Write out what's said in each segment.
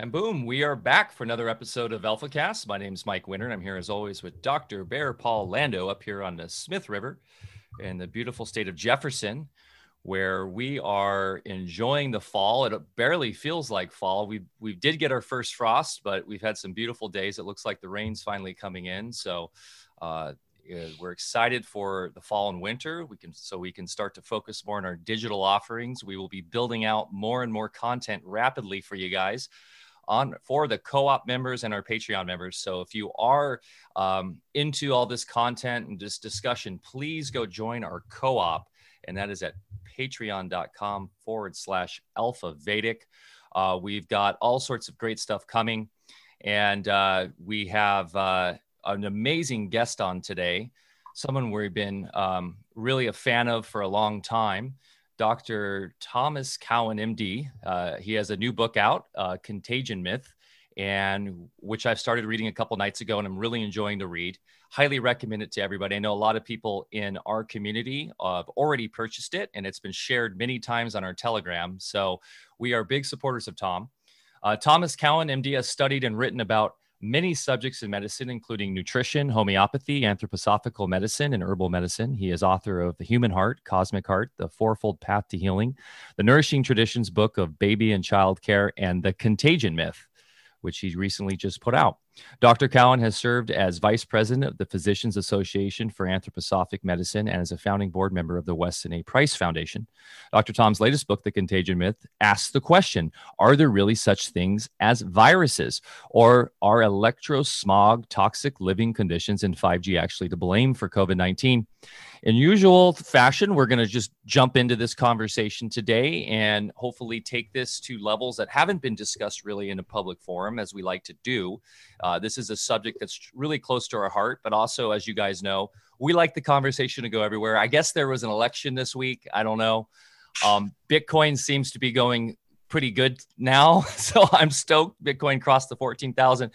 And boom, we are back for another episode of AlphaCast. My name is Mike Winter, and I'm here as always with Dr. Bear Paul Lando up here on the Smith River in the beautiful state of Jefferson, where we are enjoying the fall. It barely feels like fall. We we did get our first frost, but we've had some beautiful days. It looks like the rain's finally coming in. So uh, we're excited for the fall and winter. We can so we can start to focus more on our digital offerings. We will be building out more and more content rapidly for you guys on for the co-op members and our patreon members. So if you are um, into all this content and this discussion please go join our co-op and that is at patreon.com forward slash alpha vedic. Uh, we've got all sorts of great stuff coming and uh, we have uh, an amazing guest on today someone we've been um, really a fan of for a long time Dr. Thomas Cowan, MD. Uh, he has a new book out, uh, Contagion Myth, and which I've started reading a couple nights ago, and I'm really enjoying the read. Highly recommend it to everybody. I know a lot of people in our community have already purchased it, and it's been shared many times on our Telegram. So we are big supporters of Tom. Uh, Thomas Cowan, MD, has studied and written about many subjects in medicine, including nutrition, homeopathy, anthroposophical medicine, and herbal medicine. He is author of The Human Heart, Cosmic Heart, The Fourfold Path to Healing, The Nourishing Traditions book of baby and child care, and The Contagion Myth which he recently just put out. Dr. Cowan has served as vice president of the Physicians Association for Anthroposophic Medicine and as a founding board member of the Weston A. Price Foundation. Dr. Tom's latest book, The Contagion Myth, asks the question Are there really such things as viruses? Or are electrosmog, toxic living conditions, and 5G actually to blame for COVID 19? In usual fashion, we're going to just jump into this conversation today and hopefully take this to levels that haven't been discussed really in a public forum, as we like to do. Uh, this is a subject that's really close to our heart, but also, as you guys know, we like the conversation to go everywhere. I guess there was an election this week. I don't know. Um, Bitcoin seems to be going pretty good now. So I'm stoked. Bitcoin crossed the 14,000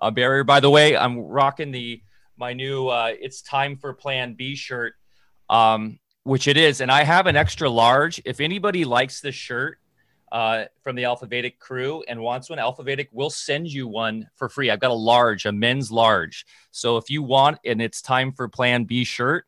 uh, barrier. By the way, I'm rocking the my new uh, "It's Time for Plan B" shirt um, which it is. And I have an extra large. If anybody likes this shirt uh, from the Alpha Vedic crew and wants one, Alpha Vedic will send you one for free. I've got a large, a men's large. So if you want, and it's time for Plan B shirt,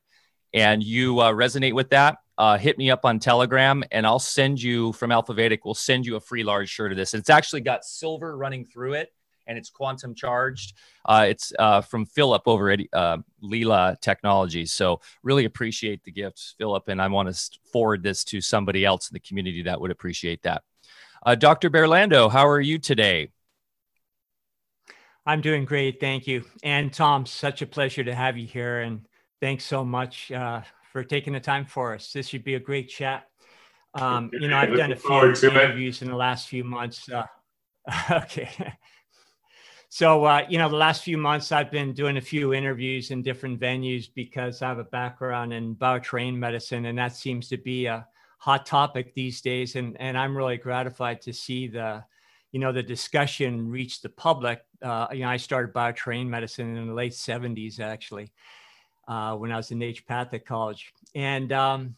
and you uh, resonate with that, uh, hit me up on Telegram, and I'll send you from Alpha Vedic. We'll send you a free large shirt of this. It's actually got silver running through it and it's quantum charged. Uh, it's uh, from Philip over at uh, Leela Technologies. So really appreciate the gifts, Philip, and I want to forward this to somebody else in the community that would appreciate that. Uh, Dr. Berlando, how are you today? I'm doing great, thank you. And Tom, such a pleasure to have you here, and thanks so much uh, for taking the time for us. This should be a great chat. Um, you know, I've done a few interviews in the last few months. Uh, okay. So, uh, you know, the last few months I've been doing a few interviews in different venues because I have a background in bioterrain medicine, and that seems to be a hot topic these days. And and I'm really gratified to see the, you know, the discussion reach the public. Uh, you know, I started bioterrain medicine in the late '70s, actually, uh, when I was in naturopathic college, and um,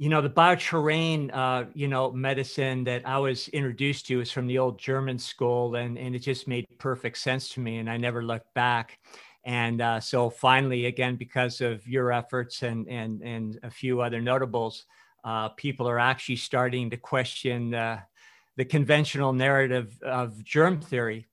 you know, the bioterrain, uh, you know, medicine that I was introduced to is from the old German school, and and it just made perfect sense to me, and I never looked back. And uh, so finally, again, because of your efforts and and and a few other notables, uh, people are actually starting to question the conventional narrative of germ theory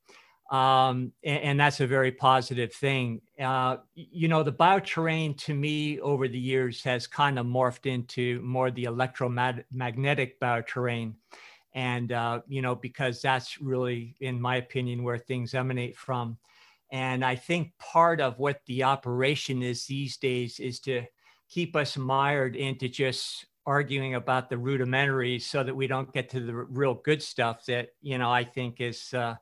um, and, and, that's a very positive thing. Uh, you know, the bioterrain to me over the years has kind of morphed into more the electromagnetic bioterrain. And, uh, you know, because that's really, in my opinion, where things emanate from. And I think part of what the operation is these days is to keep us mired into just arguing about the rudimentaries so that we don't get to the real good stuff that, you know, I think is. Uh,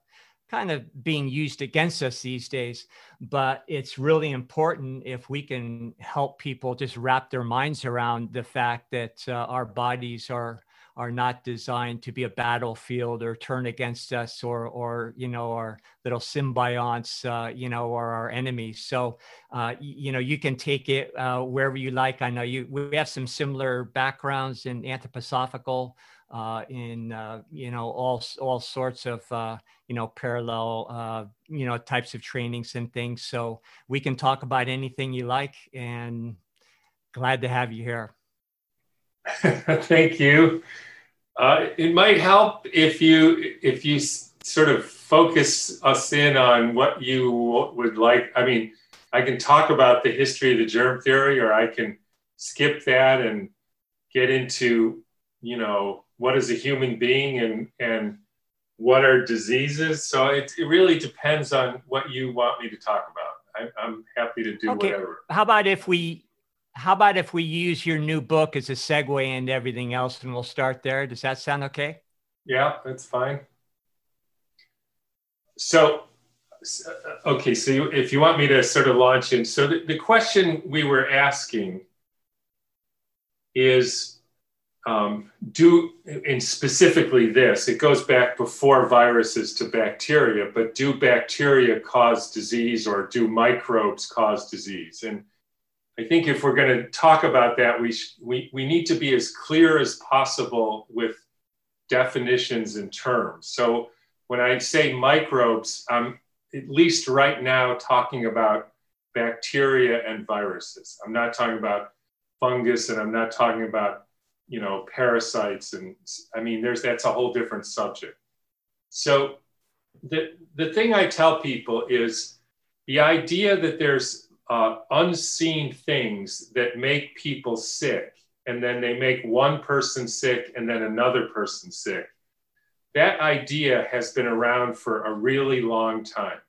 kind of being used against us these days. But it's really important if we can help people just wrap their minds around the fact that uh, our bodies are are not designed to be a battlefield or turn against us or or you know our little symbionts uh, you know or our enemies so uh, you know you can take it uh, wherever you like i know you we have some similar backgrounds in anthroposophical uh, in uh, you know all all sorts of uh, you know parallel uh, you know types of trainings and things. So we can talk about anything you like, and glad to have you here. Thank you. Uh, it might help if you if you sort of focus us in on what you would like. I mean, I can talk about the history of the germ theory, or I can skip that and get into, you know, what is a human being and and what are diseases. So it, it really depends on what you want me to talk about. I, am happy to do okay. whatever. How about if we how about if we use your new book as a segue into everything else and we'll start there? Does that sound okay? Yeah, that's fine. So uh, okay, so you, if you want me to sort of launch in, so the, the question we were asking is um, do, and specifically this, it goes back before viruses to bacteria, but do bacteria cause disease or do microbes cause disease? And I think if we're going to talk about that, we, sh- we, we need to be as clear as possible with definitions and terms. So when I say microbes, I'm at least right now talking about bacteria and viruses. I'm not talking about fungus and I'm not talking about, you know, parasites. And I mean, there's, that's a whole different subject. So the, the thing I tell people is the idea that there's uh, unseen things that make people sick and then they make one person sick and then another person sick that idea has been around for a really long time.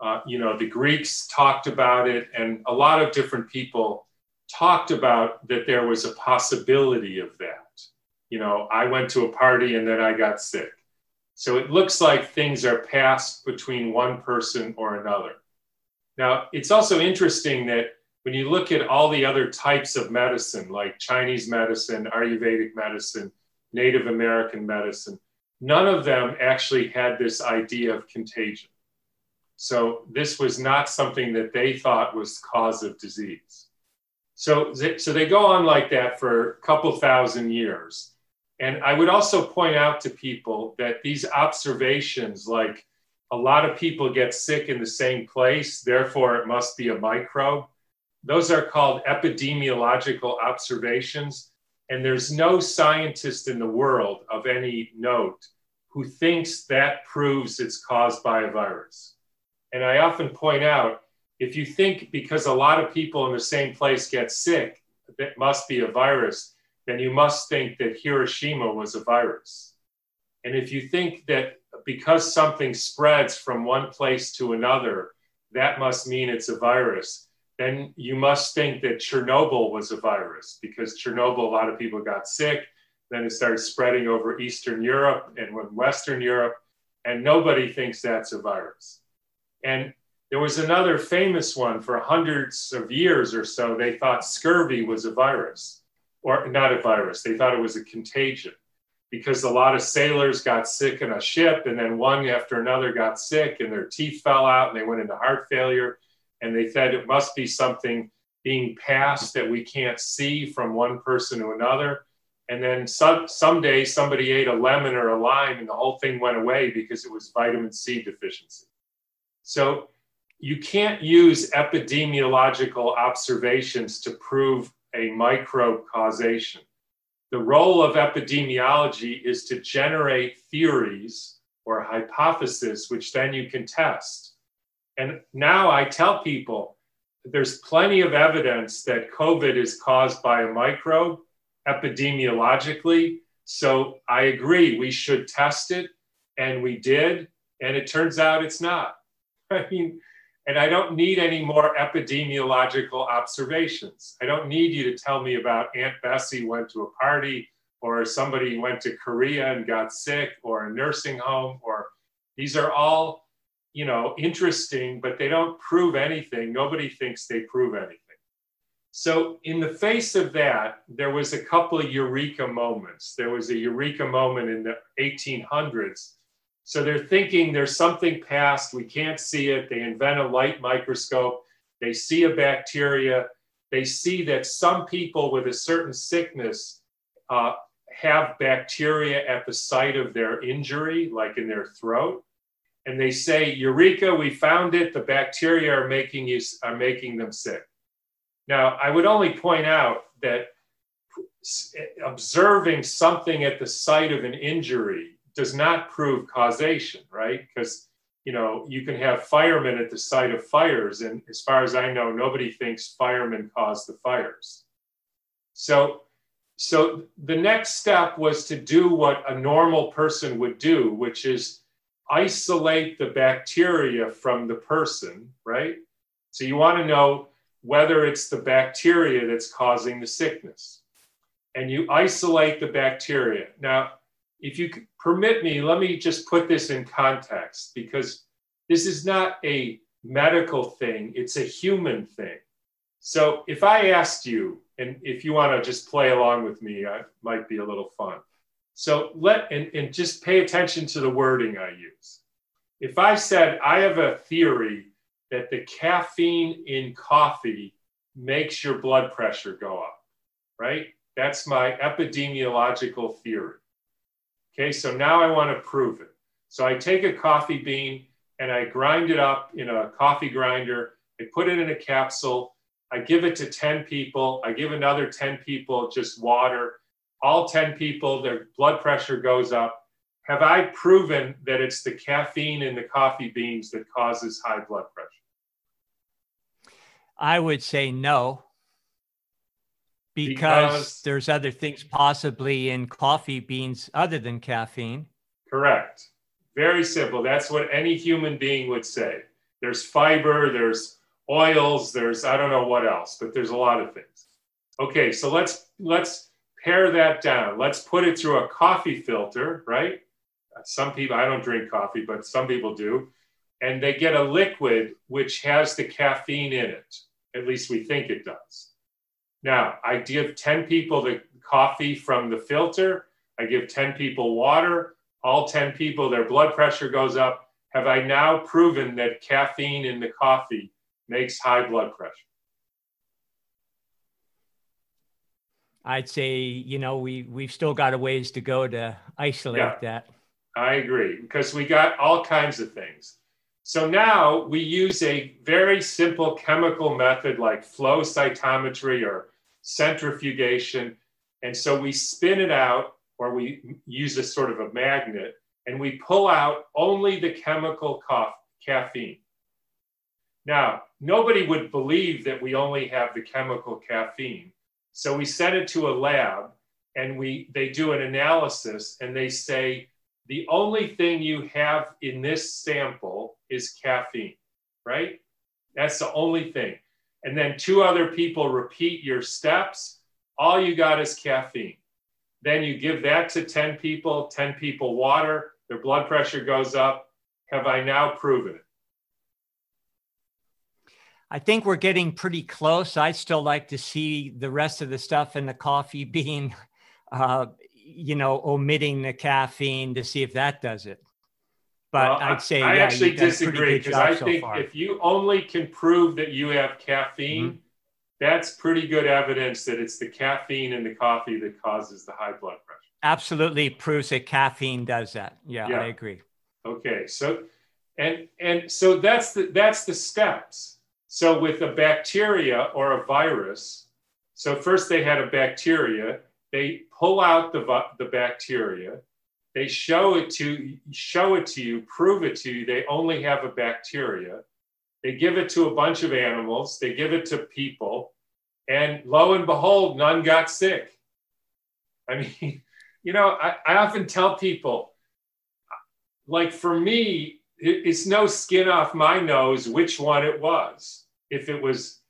Uh, you know, the Greeks talked about it, and a lot of different people talked about that there was a possibility of that. You know, I went to a party and then I got sick. So it looks like things are passed between one person or another. Now, it's also interesting that when you look at all the other types of medicine, like Chinese medicine, Ayurvedic medicine, Native American medicine, none of them actually had this idea of contagion. So this was not something that they thought was cause of disease. So, so they go on like that for a couple thousand years. And I would also point out to people that these observations, like a lot of people get sick in the same place, therefore it must be a microbe, those are called epidemiological observations. And there's no scientist in the world of any note who thinks that proves it's caused by a virus. And I often point out if you think because a lot of people in the same place get sick, that must be a virus, then you must think that Hiroshima was a virus. And if you think that because something spreads from one place to another, that must mean it's a virus, then you must think that Chernobyl was a virus because Chernobyl, a lot of people got sick. Then it started spreading over Eastern Europe and Western Europe, and nobody thinks that's a virus. And there was another famous one for hundreds of years or so. They thought scurvy was a virus, or not a virus. They thought it was a contagion because a lot of sailors got sick in a ship, and then one after another got sick, and their teeth fell out, and they went into heart failure and they said it must be something being passed that we can't see from one person to another. And then some, someday somebody ate a lemon or a lime and the whole thing went away because it was vitamin C deficiency. So you can't use epidemiological observations to prove a microbe causation. The role of epidemiology is to generate theories or hypotheses, which then you can test. And now I tell people there's plenty of evidence that COVID is caused by a microbe epidemiologically. So I agree, we should test it. And we did. And it turns out it's not. I mean, and I don't need any more epidemiological observations. I don't need you to tell me about Aunt Bessie went to a party or somebody went to Korea and got sick or a nursing home or these are all you know, interesting, but they don't prove anything. Nobody thinks they prove anything. So, in the face of that, there was a couple of eureka moments. There was a eureka moment in the 1800s. So, they're thinking there's something past, we can't see it. They invent a light microscope, they see a bacteria, they see that some people with a certain sickness uh, have bacteria at the site of their injury, like in their throat, and they say, Eureka, we found it. The bacteria are making you are making them sick. Now, I would only point out that observing something at the site of an injury does not prove causation, right? Because you know you can have firemen at the site of fires, and as far as I know, nobody thinks firemen caused the fires. So, so the next step was to do what a normal person would do, which is isolate the bacteria from the person, right? So you want to know whether it's the bacteria that's causing the sickness. And you isolate the bacteria. Now, if you permit me, let me just put this in context because this is not a medical thing, it's a human thing. So if I asked you, and if you want to just play along with me, it might be a little fun. So let, and, and just pay attention to the wording I use. If I said, I have a theory that the caffeine in coffee makes your blood pressure go up, right? That's my epidemiological theory. Okay, so now I want to prove it. So I take a coffee bean and I grind it up in a coffee grinder. I put it in a capsule. I give it to 10 people. I give another 10 people just water. All 10 people, their blood pressure goes up. Have I proven that it's the caffeine in the coffee beans that causes high blood pressure? I would say no. Because, because, there's other things possibly in coffee beans other than caffeine. Correct. Very simple. That's what any human being would say. There's fiber, there's oils, there's I don't know what else, but there's a lot of things. Okay, so let's let's pare that down. Let's put it through a coffee filter, right? Some people I don't drink coffee, but some people do. And they get a liquid which has the caffeine in it. At least we think it does. Now, I give 10 people the coffee from the filter. I give 10 people water. All 10 people, their blood pressure goes up. Have I now proven that caffeine in the coffee makes high blood pressure? I'd say, you know, we, we've still got a ways to go to isolate yeah, that. I agree, because we got all kinds of things. So now we use a very simple chemical method like flow cytometry or centrifugation. And so we spin it out, or we use a sort of a magnet, and we pull out only the chemical ca- caffeine. Now, nobody would believe that we only have the chemical caffeine. So we send it to a lab and we, they do an analysis and they say, the only thing you have in this sample is caffeine, right? That's the only thing. And then two other people repeat your steps. All you got is caffeine. Then you give that to 10 people, 10 people water, their blood pressure goes up. Have I now proven it? I think we're getting pretty close. I'd still like to see the rest of the stuff in the coffee being uh, you know, omitting the caffeine to see if that does it. But well, I'd say I yeah, actually disagree because I think so if you only can prove that you have caffeine, mm-hmm. that's pretty good evidence that it's the caffeine in the coffee that causes the high blood pressure. Absolutely proves that caffeine does that. Yeah, yeah. I agree. Okay, so and and so that's the that's the steps. So with a bacteria or a virus, so first they had a bacteria, they pull out the, the bacteria, they show it to show it to you, prove it to you. They only have a bacteria. They give it to a bunch of animals. They give it to people, and lo and behold, none got sick. I mean, you know, I, I often tell people, like for me, it, it's no skin off my nose which one it was. If it was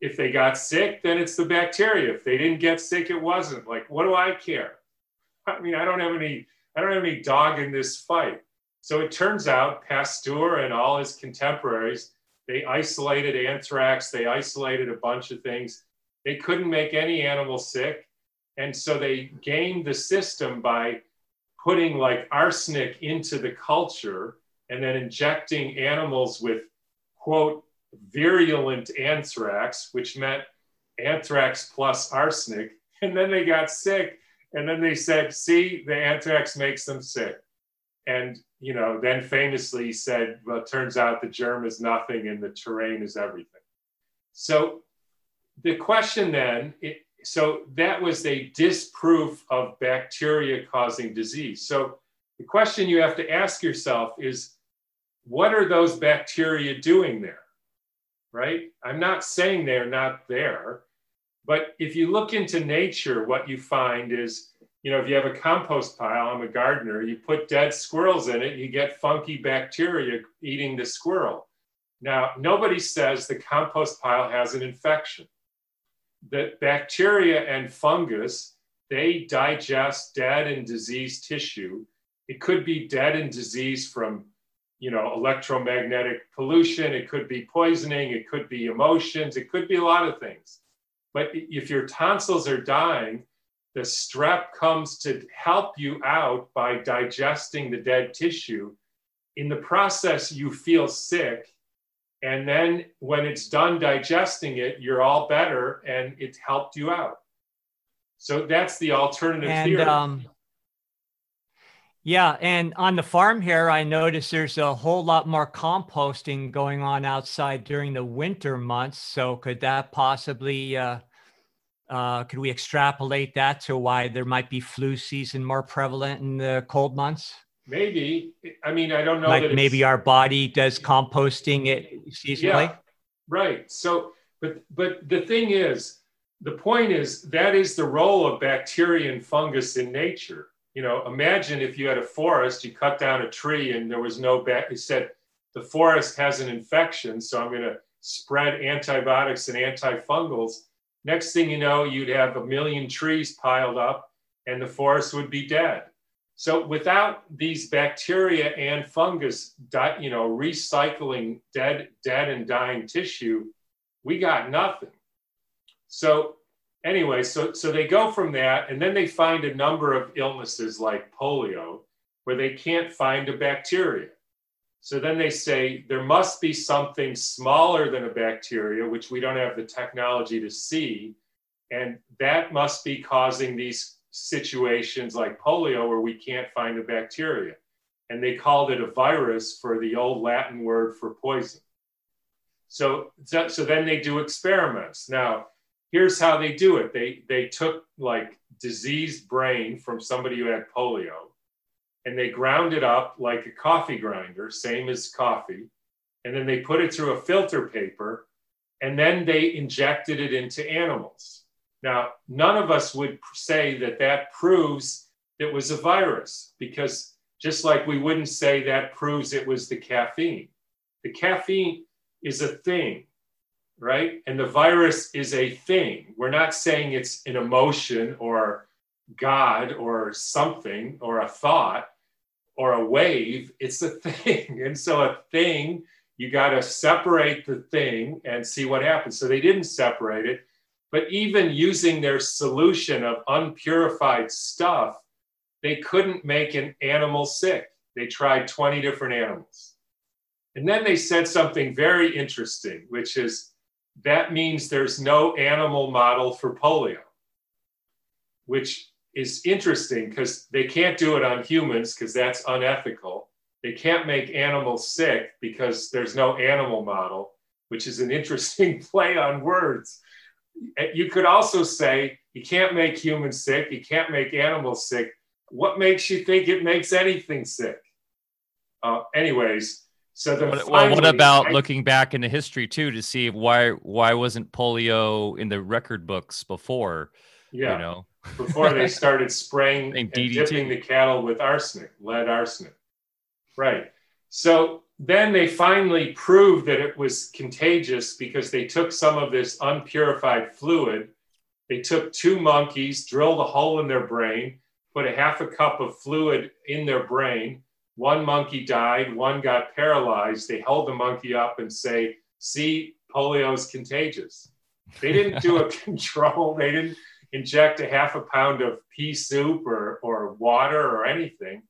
if they got sick, then it's the bacteria. If they didn't get sick, it wasn't. Like, what do I care? I mean, I don't have any, I don't have any dog in this fight. So it turns out Pasteur and all his contemporaries, they isolated anthrax, they isolated a bunch of things. They couldn't make any animal sick. And so they gamed the system by putting like arsenic into the culture and then injecting animals with, quote, virulent anthrax, which meant anthrax plus arsenic. And then they got sick and then they said, see, the anthrax makes them sick. And, you know, then famously said, well, it turns out the germ is nothing and the terrain is everything. So the question then, it, so that was a disproof of bacteria causing disease. So the question you have to ask yourself is, what are those bacteria doing there? Right? I'm not saying they're not there, but if you look into nature, what you find is, you know, if you have a compost pile, I'm a gardener, you put dead squirrels in it, you get funky bacteria eating the squirrel. Now, nobody says the compost pile has an infection. The bacteria and fungus, they digest dead and diseased tissue. It could be dead and diseased from you know, electromagnetic pollution, it could be poisoning, it could be emotions, it could be a lot of things. But if your tonsils are dying, the strep comes to help you out by digesting the dead tissue. In the process, you feel sick. And then when it's done digesting it, you're all better and it helped you out. So that's the alternative and, theory. Um, yeah, and on the farm here, I noticed there's a whole lot more composting going on outside during the winter months. So could that possibly, uh, uh, could we extrapolate that to why there might be flu season more prevalent in the cold months? Maybe. I mean, I don't know. Like maybe our body does composting it seasonally. Yeah, right. So, but but the thing is, the point is that is the role of bacteria and fungus in nature you know, imagine if you had a forest, you cut down a tree and there was no back. You said the forest has an infection, so I'm going to spread antibiotics and antifungals. Next thing you know, you'd have a million trees piled up and the forest would be dead. So without these bacteria and fungus, you know, recycling dead, dead and dying tissue, we got nothing. So anyway, so, so they go from that, and then they find a number of illnesses like polio where they can't find a bacteria. So then they say there must be something smaller than a bacteria, which we don't have the technology to see. And that must be causing these situations like polio where we can't find a bacteria. And they called it a virus for the old Latin word for poison. So, so then they do experiments. Now, here's how they do it. They they took like diseased brain from somebody who had polio, and they ground it up like a coffee grinder, same as coffee, and then they put it through a filter paper, and then they injected it into animals. Now, none of us would say that that proves it was a virus because just like we wouldn't say that proves it was the caffeine. The caffeine is a thing right? And the virus is a thing. We're not saying it's an emotion or God or something or a thought or a wave. It's a thing. And so a thing, you got to separate the thing and see what happens. So they didn't separate it. But even using their solution of unpurified stuff, they couldn't make an animal sick. They tried 20 different animals. And then they said something very interesting, which is that means there's no animal model for polio, which is interesting because they can't do it on humans because that's unethical. They can't make animals sick because there's no animal model, which is an interesting play on words. You could also say you can't make humans sick, you can't make animals sick. What makes you think it makes anything sick? Uh, anyways, so what, well, what about I, looking back into history too to see why why wasn't polio in the record books before? Yeah, you know, before they started spraying and, and dipping the cattle with arsenic, lead arsenic. Right. So then they finally proved that it was contagious because they took some of this unpurified fluid. They took two monkeys, drilled a hole in their brain, put a half a cup of fluid in their brain one monkey died, one got paralyzed. They held the monkey up and say, see, polio is contagious. They didn't do a control. They didn't inject a half a pound of pea soup or, or water or anything.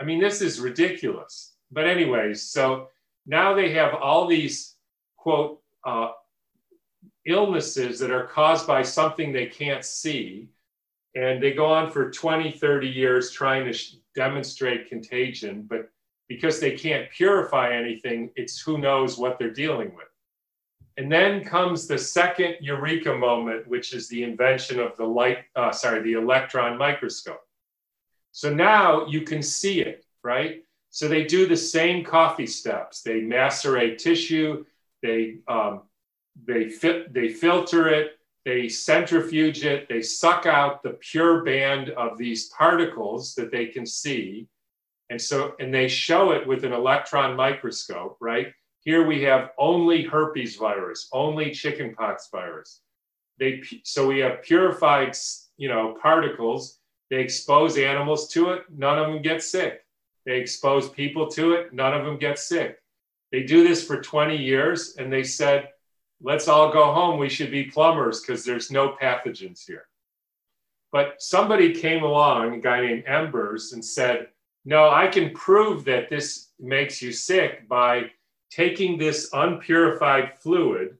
I mean, this is ridiculous. But, anyways, so now they have all these, quote, uh, illnesses that are caused by something they can't see. And they go on for 20, 30 years trying to sh- demonstrate contagion, but because they can't purify anything, it's who knows what they're dealing with. And then comes the second eureka moment, which is the invention of the light, uh, sorry, the electron microscope. So now you can see it, right? So they do the same coffee steps. They macerate tissue, they um, they fit, they filter it, they centrifuge it, they suck out the pure band of these particles that they can see. And so, and they show it with an electron microscope, right? Here we have only herpes virus, only chickenpox virus. They, so we have purified, you know, particles. They expose animals to it. None of them get sick. They expose people to it. None of them get sick. They do this for 20 years and they said, let's all go home. We should be plumbers because there's no pathogens here. But somebody came along, a guy named Enders, and said, no, I can prove that this makes you sick by taking this unpurified fluid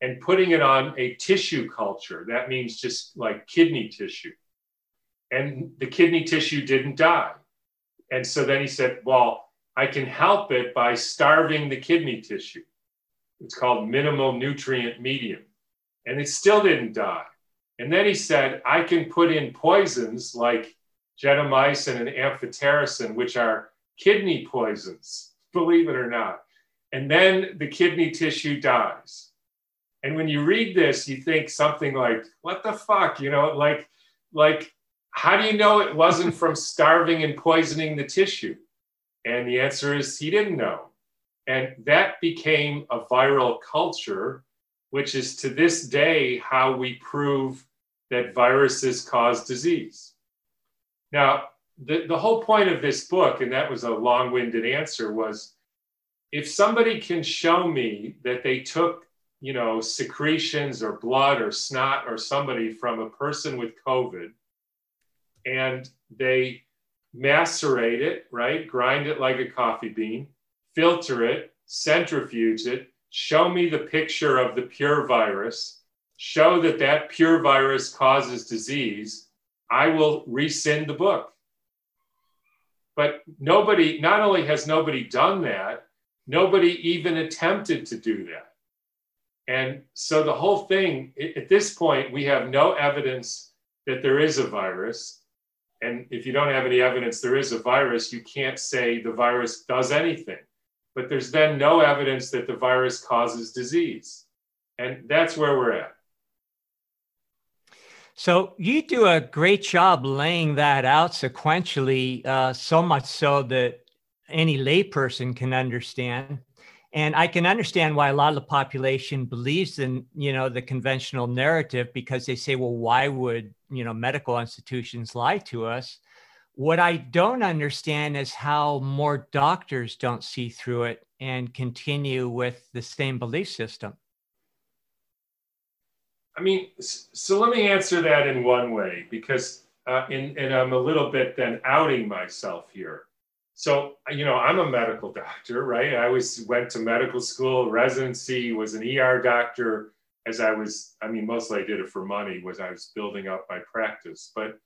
and putting it on a tissue culture. That means just like kidney tissue. And the kidney tissue didn't die. And so then he said, well, I can help it by starving the kidney tissue. It's called minimal nutrient medium. And it still didn't die. And then he said, I can put in poisons like gentamicin and amphotericin, which are kidney poisons, believe it or not. And then the kidney tissue dies. And when you read this, you think something like, what the fuck? You know, like, like, how do you know it wasn't from starving and poisoning the tissue? And the answer is he didn't know. And that became a viral culture, which is to this day how we prove that viruses cause disease. Now, the, the whole point of this book, and that was a long winded answer, was if somebody can show me that they took, you know, secretions or blood or snot or somebody from a person with COVID and they macerate it, right? Grind it like a coffee bean, filter it, centrifuge it, show me the picture of the pure virus, show that that pure virus causes disease, I will rescind the book. But nobody, not only has nobody done that, nobody even attempted to do that. And so the whole thing, at this point, we have no evidence that there is a virus. And if you don't have any evidence there is a virus, you can't say the virus does anything. But there's then no evidence that the virus causes disease. And that's where we're at. So you do a great job laying that out sequentially, uh, so much so that any layperson can understand. And I can understand why a lot of the population believes in, you know, the conventional narrative because they say, well, why would, you know, medical institutions lie to us? What I don't understand is how more doctors don't see through it and continue with the same belief system. I mean, so let me answer that in one way because, uh, in, and I'm a little bit then outing myself here. So, you know, I'm a medical doctor, right? I was went to medical school, residency, was an ER doctor as I was, I mean, mostly I did it for money, was I was building up my practice. But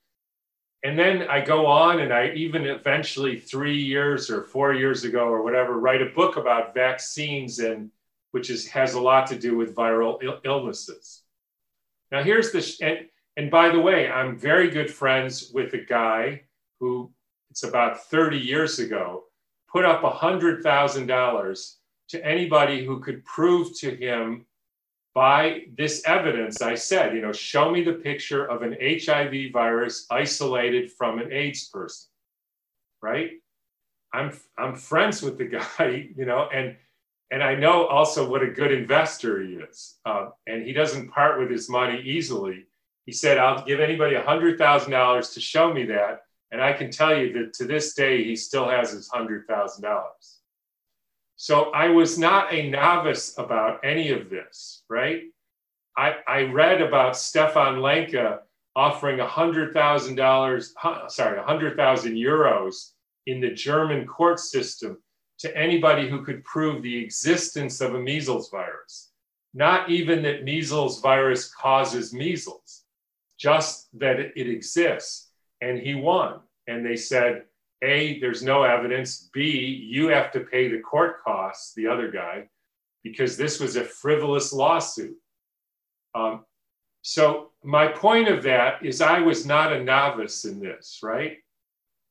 and then I go on and I even eventually three years or four years ago or whatever, write a book about vaccines and which is has a lot to do with viral il- illnesses. Now, here's the, sh- and, and by the way, I'm very good friends with a guy who, it's about 30 years ago, put up $100,000 to anybody who could prove to him by this evidence. I said, you know, show me the picture of an HIV virus isolated from an AIDS person, right? I'm, I'm friends with the guy, you know, and and I know also what a good investor he is. Uh, and he doesn't part with his money easily. He said, I'll give anybody $100,000 to show me that. And I can tell you that to this day, he still has his $100,000. So I was not a novice about any of this, right? I, I read about Stefan Lanka offering $100,000, sorry, 100,000 euros in the German court system to anybody who could prove the existence of a measles virus, not even that measles virus causes measles, just that it exists. And he won. And they said, A, there's no evidence. B, you have to pay the court costs, the other guy, because this was a frivolous lawsuit. Um, so, my point of that is I was not a novice in this, right?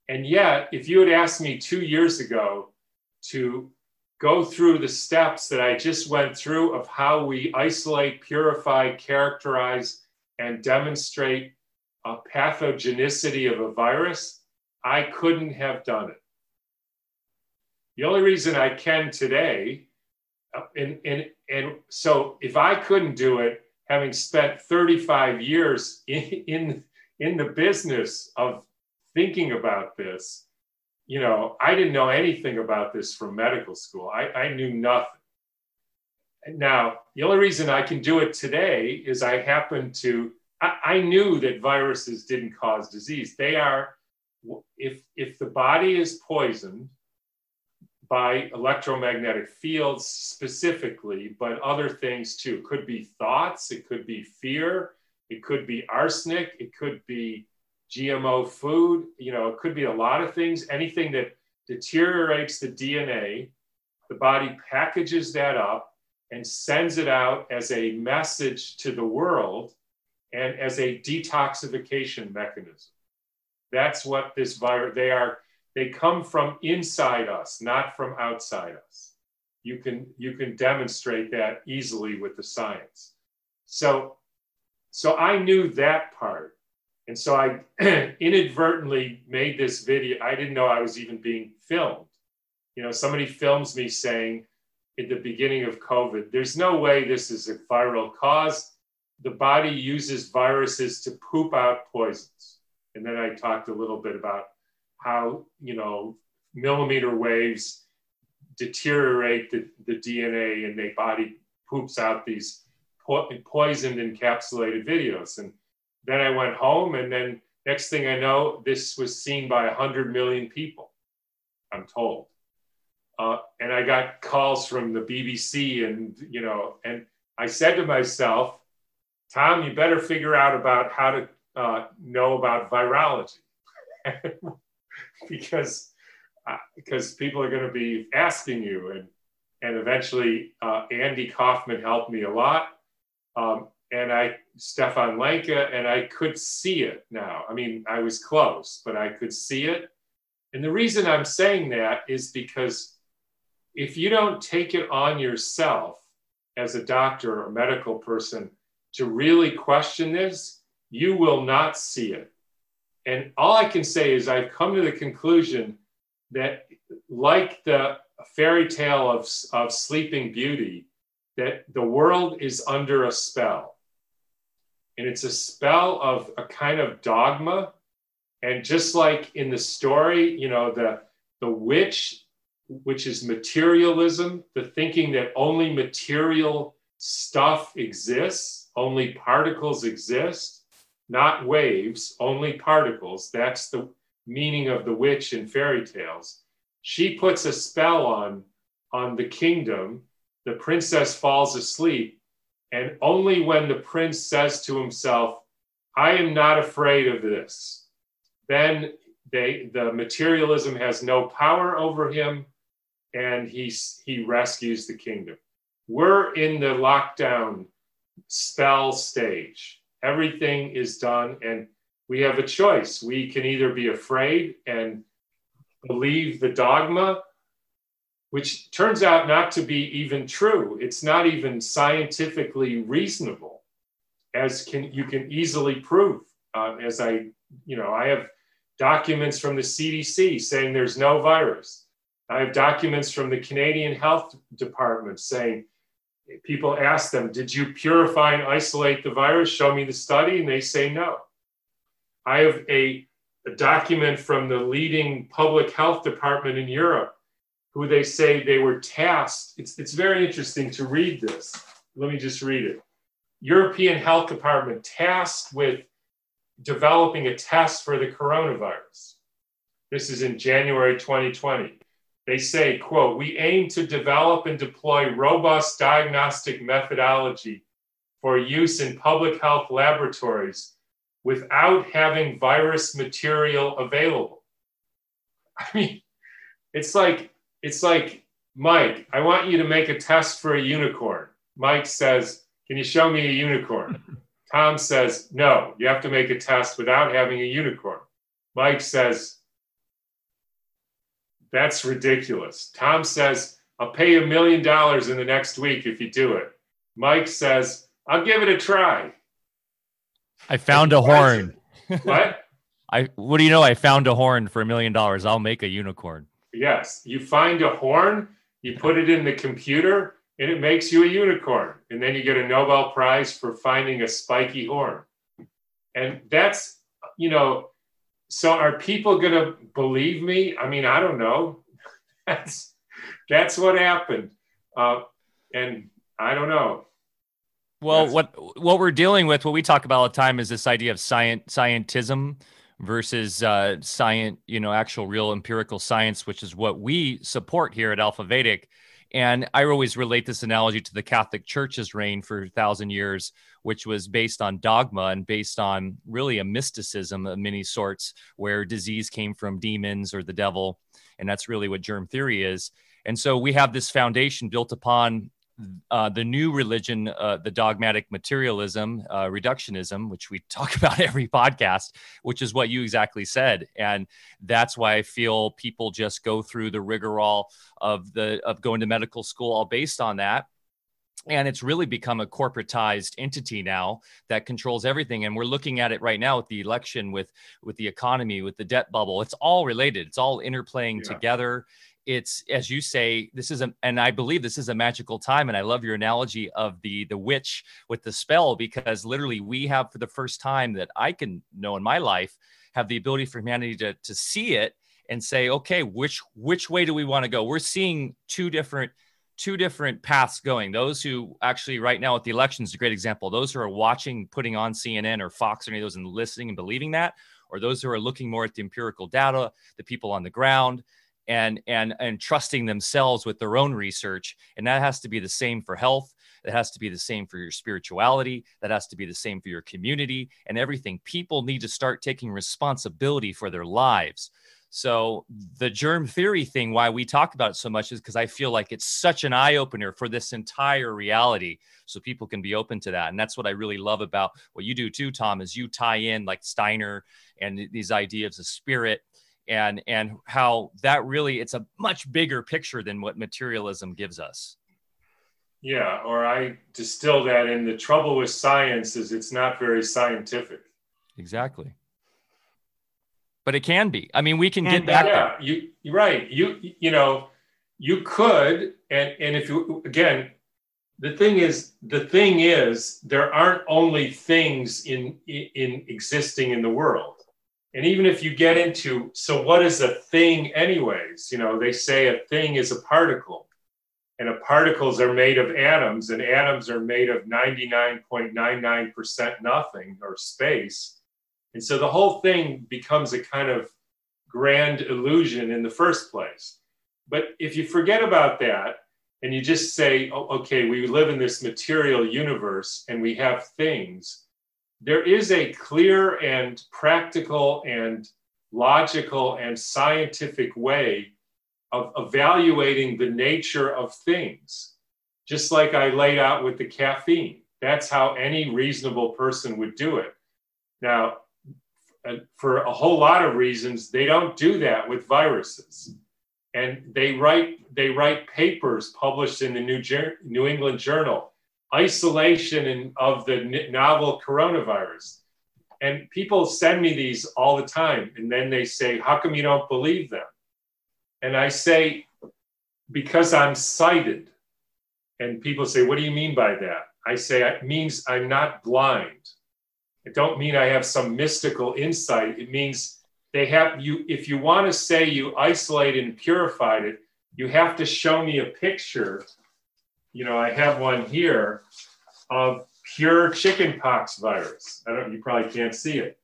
And yet, if you had asked me two years ago to go through the steps that I just went through of how we isolate, purify, characterize, and demonstrate a pathogenicity of a virus, I couldn't have done it. The only reason I can today, uh, and, and, and so if I couldn't do it, having spent 35 years in, in, in the business of thinking about this, you know, I didn't know anything about this from medical school. I, I knew nothing. Now, the only reason I can do it today is I happen to, I, I knew that viruses didn't cause disease. They are, if, if the body is poisoned by electromagnetic fields specifically, but other things too, could be thoughts, it could be fear, it could be arsenic, it could be GMO food, you know, it could be a lot of things, anything that deteriorates the DNA, the body packages that up and sends it out as a message to the world and as a detoxification mechanism. That's what this virus, they are, they come from inside us, not from outside us. You can, you can demonstrate that easily with the science. So, so I knew that part and so I inadvertently made this video. I didn't know I was even being filmed. You know, somebody films me saying at the beginning of COVID, there's no way this is a viral cause. The body uses viruses to poop out poisons. And then I talked a little bit about how, you know, millimeter waves deteriorate the, the DNA and the body poops out these po- poisoned encapsulated videos. And then I went home, and then next thing I know, this was seen by 100 million people, I'm told. Uh, and I got calls from the BBC, and, you know, and I said to myself, Tom, you better figure out about how to uh, know about virology. because uh, because people are going to be asking you and and eventually uh, Andy Kaufman helped me a lot um, and I Stefan Lanka, and I could see it now. I mean, I was close, but I could see it. And the reason I'm saying that is because if you don't take it on yourself as a doctor or medical person to really question this, you will not see it. And all I can say is I've come to the conclusion that, like the fairy tale of, of Sleeping Beauty, that the world is under a spell and it's a spell of a kind of dogma. And just like in the story, you know, the, the witch, which is materialism, the thinking that only material stuff exists, only particles exist, not waves, only particles. That's the meaning of the witch in fairy tales. She puts a spell on, on the kingdom. The princess falls asleep and only when the prince says to himself, I am not afraid of this, then they, the materialism has no power over him and he, he rescues the kingdom. We're in the lockdown spell stage. Everything is done, and we have a choice. We can either be afraid and believe the dogma which turns out not to be even true. It's not even scientifically reasonable, as can you can easily prove. Uh, as I, you know, I have documents from the CDC saying there's no virus. I have documents from the Canadian Health Department saying people ask them, Did you purify and isolate the virus? Show me the study. And they say no. I have a, a document from the leading public health department in Europe who they say they were tasked. It's, it's very interesting to read this. Let me just read it. European Health Department tasked with developing a test for the coronavirus. This is in January 2020. They say, quote, we aim to develop and deploy robust diagnostic methodology for use in public health laboratories without having virus material available. I mean, it's like, it's like, Mike, I want you to make a test for a unicorn. Mike says, Can you show me a unicorn? Tom says, No, you have to make a test without having a unicorn. Mike says, That's ridiculous. Tom says, I'll pay you a million dollars in the next week if you do it. Mike says, I'll give it a try. I found a horn. what? I what do you know? I found a horn for a million dollars. I'll make a unicorn. Yes. You find a horn, you put it in the computer, and it makes you a unicorn. And then you get a Nobel Prize for finding a spiky horn. And that's, you know, so are people going to believe me? I mean, I don't know. That's that's what happened, uh, and I don't know. Well, that's... what what we're dealing with, what we talk about all the time, is this idea of science scientism versus uh, science, you know, actual real empirical science, which is what we support here at Alpha Vedic. And I always relate this analogy to the Catholic Church's reign for a thousand years, which was based on dogma and based on really a mysticism of many sorts, where disease came from demons or the devil. And that's really what germ theory is. And so we have this foundation built upon uh, the new religion, uh, the dogmatic materialism, uh, reductionism, which we talk about every podcast, which is what you exactly said, and that's why I feel people just go through the rigmarole of the of going to medical school, all based on that. And it's really become a corporatized entity now that controls everything. And we're looking at it right now with the election, with with the economy, with the debt bubble. It's all related. It's all interplaying yeah. together it's as you say this is a and i believe this is a magical time and i love your analogy of the the witch with the spell because literally we have for the first time that i can know in my life have the ability for humanity to to see it and say okay which which way do we want to go? We're seeing two different two different paths going. Those who actually right now at the elections is a great example. Those who are watching putting on cnn or fox or any of those and listening and believing that or those who are looking more at the empirical data the people on the ground and and and trusting themselves with their own research. And that has to be the same for health. It has to be the same for your spirituality. That has to be the same for your community and everything. People need to start taking responsibility for their lives. So the germ theory thing why we talk about it so much is because i feel like it's such an eye opener for this entire reality. So people can be open to that. And that's what i really love about what you do too tom is you tie in like steiner and these ideas of spirit and and how that really it's a much bigger picture than what materialism gives us. Yeah or i distill that in the trouble with science is it's not very scientific. Exactly. But it can be. I mean we can get back yeah there. you you're right. You you know you could and and if you again the thing is the thing is there aren't only things in in existing in the world and even if you get into so what is a thing anyways? You know they say a thing is a particle. And particles are made of atoms and atoms are made of 99.99% nothing or space. And so the whole thing becomes a kind of grand illusion in the first place. But if you forget about that and you just say oh, okay we live in this material universe and we have things there is a clear and practical and logical and scientific way of evaluating the nature of things, just like I laid out with the caffeine. That's how any reasonable person would do it. Now, uh, for a whole lot of reasons, they don't do that with viruses. And they write, they write papers published in the New, New England Journal isolation in, of the novel coronavirus. And people send me these all the time. And then they say, How come you don't believe them? And I say, Because I'm sighted. And people say, What do you mean by that? I say, It means I'm not blind. It don't mean I have some mystical insight. It means they have you, if you want to say you isolated and purified it, you have to show me a picture you know, I have one here of pure chickenpox virus. I don't, you probably can't see it.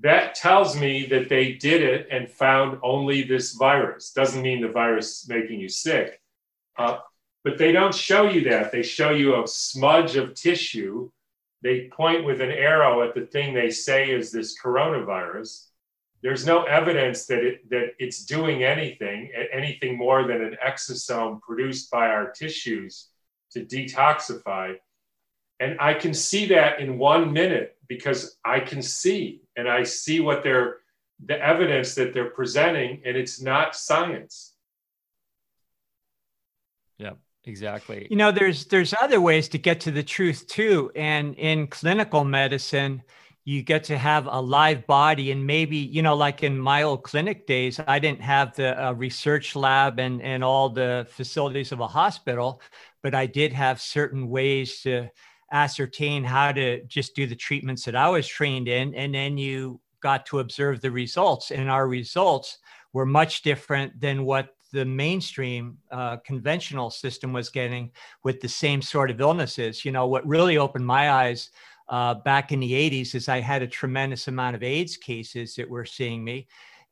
That tells me that they did it and found only this virus. Doesn't mean the virus making you sick. Uh, but they don't show you that. They show you a smudge of tissue they point with an arrow at the thing they say is this coronavirus. There's no evidence that it, that it's doing anything, anything more than an exosome produced by our tissues to detoxify. And I can see that in one minute because I can see and I see what they're the evidence that they're presenting, and it's not science. Yeah, exactly. You know, there's there's other ways to get to the truth too. And in clinical medicine, you get to have a live body and maybe you know like in my old clinic days i didn't have the uh, research lab and and all the facilities of a hospital but i did have certain ways to ascertain how to just do the treatments that i was trained in and then you got to observe the results, and our results were much different than what the mainstream uh, conventional system was getting with the same sort of illnesses. You know, what really opened my eyes uh, back in the 80s is I had a tremendous amount of AIDS cases that were seeing me.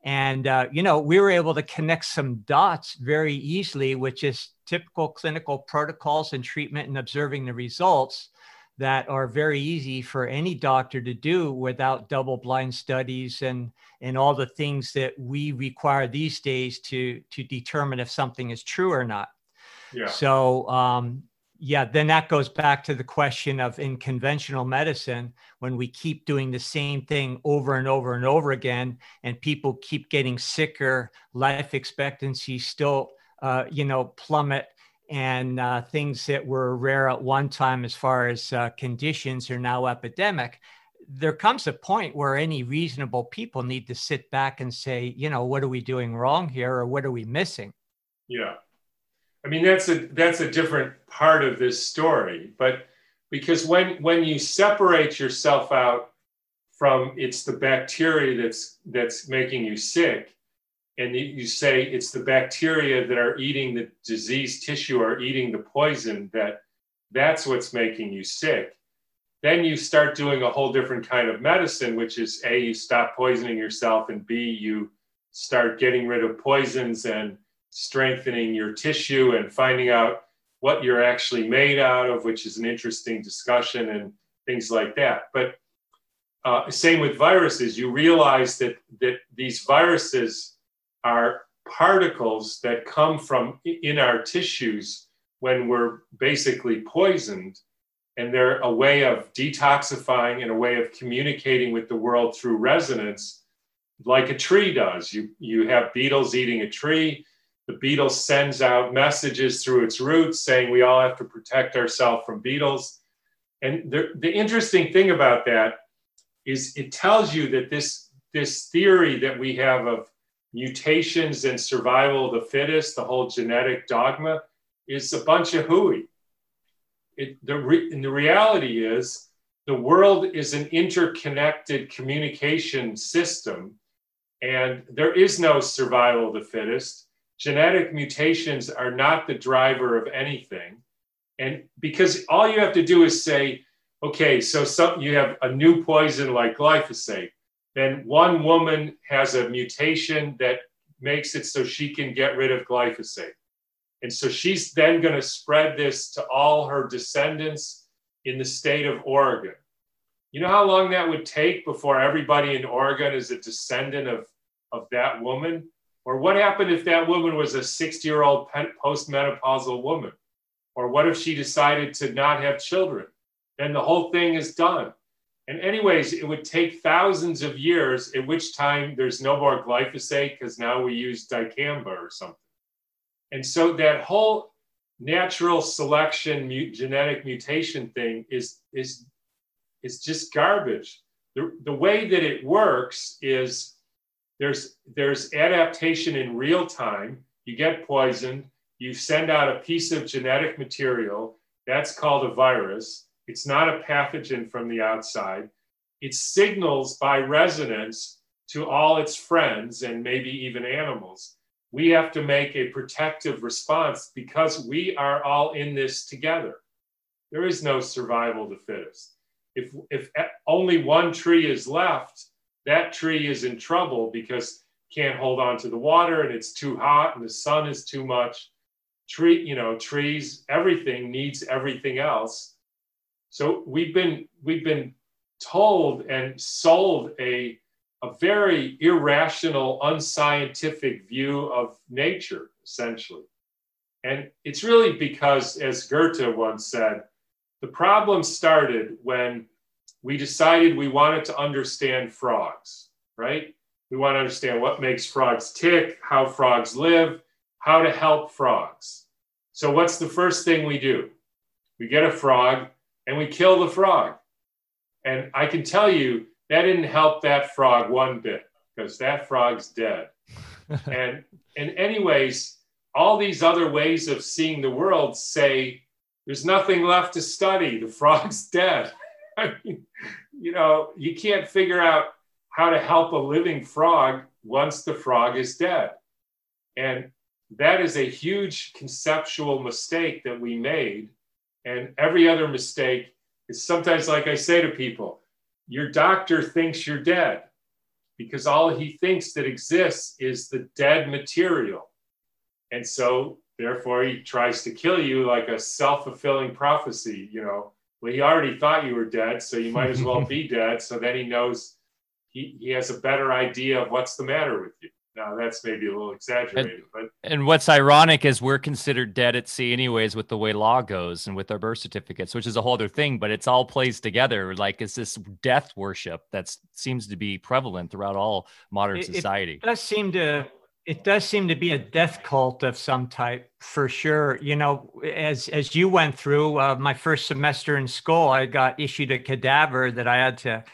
And, uh, you know, we were able to connect some dots very easily which is typical clinical protocols and treatment and observing the results that are very easy for any doctor to do without double blind studies and and all the things that we require these days to to determine if something is true or not yeah. so um, yeah then that goes back to the question of in conventional medicine when we keep doing the same thing over and over and over again and people keep getting sicker life expectancy still uh, you know plummet and uh, things that were rare at one time as far as uh, conditions are now epidemic there comes a point where any reasonable people need to sit back and say you know what are we doing wrong here or what are we missing? Yeah i mean that's a that's a different part of this story but because when when you separate yourself out from it's the bacteria that's that's making you sick and you say it's the bacteria that are eating the diseased tissue or eating the poison that that's what's making you sick then you start doing a whole different kind of medicine which is a you stop poisoning yourself and b you start getting rid of poisons and strengthening your tissue and finding out what you're actually made out of which is an interesting discussion and things like that. But uh, same with viruses. You realize that that these viruses are particles that come from in our tissues when we're basically poisoned and they're a way of detoxifying and a way of communicating with the world through resonance like a tree does. You you have beetles eating a tree the beetle sends out messages through its roots saying we all have to protect ourselves from beetles and the, the interesting thing about that is it tells you that this this theory that we have of mutations and survival of the fittest, the whole genetic dogma, is a bunch of hooey. It, the, re, and the reality is, the world is an interconnected communication system, and there is no survival of the fittest. Genetic mutations are not the driver of anything. And because all you have to do is say, okay, so some, you have a new poison like glyphosate then one woman has a mutation that makes it so she can get rid of glyphosate. And so she's then going to spread this to all her descendants in the state of Oregon. You know how long that would take before everybody in Oregon is a descendant of, of that woman? Or what happened if that woman was a 60 year old postmenopausal woman? Or what if she decided to not have children? Then the whole thing is done. And anyways, it would take thousands of years, at which time there's no more glyphosate because now we use dicamba or something. And so that whole natural selection genetic mutation thing is, is, is just garbage. The, the way that it works is there's, there's adaptation in real time. You get poisoned, you send out a piece of genetic material, that's called a virus it's not a pathogen from the outside. It signals by resonance to all its friends and maybe even animals. We have to make a protective response because we are all in this together. There is no survival of the fittest. If, if only one tree is left, that tree is in trouble because can't hold on to the water and it's too hot and the sun is too much. Tree, you know, trees, everything needs everything else So we've been we've been told and sold a a very irrational, unscientific view of nature, essentially. And it's really because, as Goethe once said, the problem started when we decided we wanted to understand frogs, right? We want to understand what makes frogs tick, how frogs live, how to help frogs. So, what's the first thing we do? We get a frog and we kill the frog. And I can tell you that didn't help that frog one bit because that frog's dead. and and anyways, all these other ways of seeing the world say there's nothing left to study. The frog's dead. I mean, you know, you can't figure out how to help a living frog once the frog is dead. And that is a huge conceptual mistake that we made. And every other mistake is sometimes, like I say to people, your doctor thinks you're dead because all he thinks that exists is the dead material. And so, therefore, he tries to kill you like a self fulfilling prophecy. You know, well, he already thought you were dead, so you might as well be dead. So then he knows he, he has a better idea of what's the matter with you. Now that's maybe a little exaggerated, and, but and what's ironic is we're considered dead at sea anyways with the way law goes and with our birth certificates, which is a whole other thing. But it's all plays together. Like it's this death worship that seems to be prevalent throughout all modern it, society. It does seem to it does seem to be a death cult of some type for sure. You know, as as you went through uh, my first semester in school, I got issued a cadaver that I had to,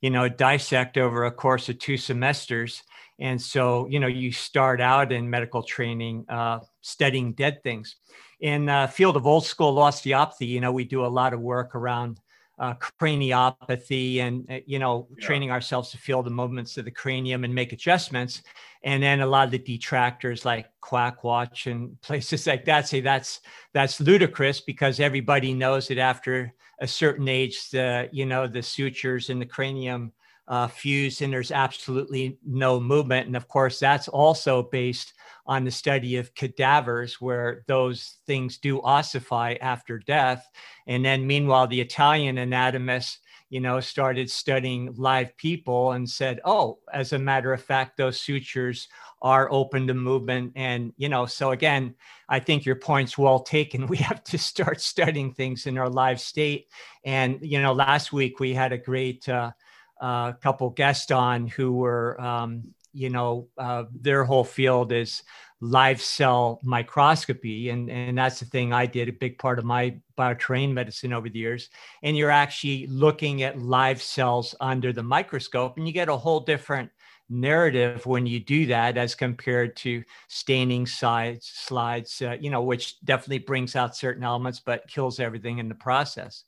you know, dissect over a course of two semesters and so, you know, you start out in medical training uh, studying dead things. In uh, field of old school osteopathy, you know, we do a lot of work around uh, craniopathy and, uh, you know, yeah. training ourselves to feel the movements of the cranium and make adjustments. And then a lot of the detractors like Quackwatch and places like that say that's that's ludicrous because everybody knows that after a certain age, the, you know, the sutures in the cranium uh, and there's absolutely no movement. And of course, that's also based on the study of cadavers where those things do ossify after death. And then meanwhile, the Italian anatomists, you know, started studying live people and said, oh, as a matter of fact, those sutures are open to movement. And, you know, so again, I think your point's well taken. We have to start studying things in our live state. And, you know, last week we had a great uh, a couple guests on who were, um, you know, uh, their whole field is live cell microscopy. And, and that's the thing I did, a big part of my bioterrain medicine over the years. And you're actually looking at live cells under the microscope, and you get a whole different narrative when you do that as compared to staining sides slides uh, you know which definitely brings out certain elements but kills everything in the process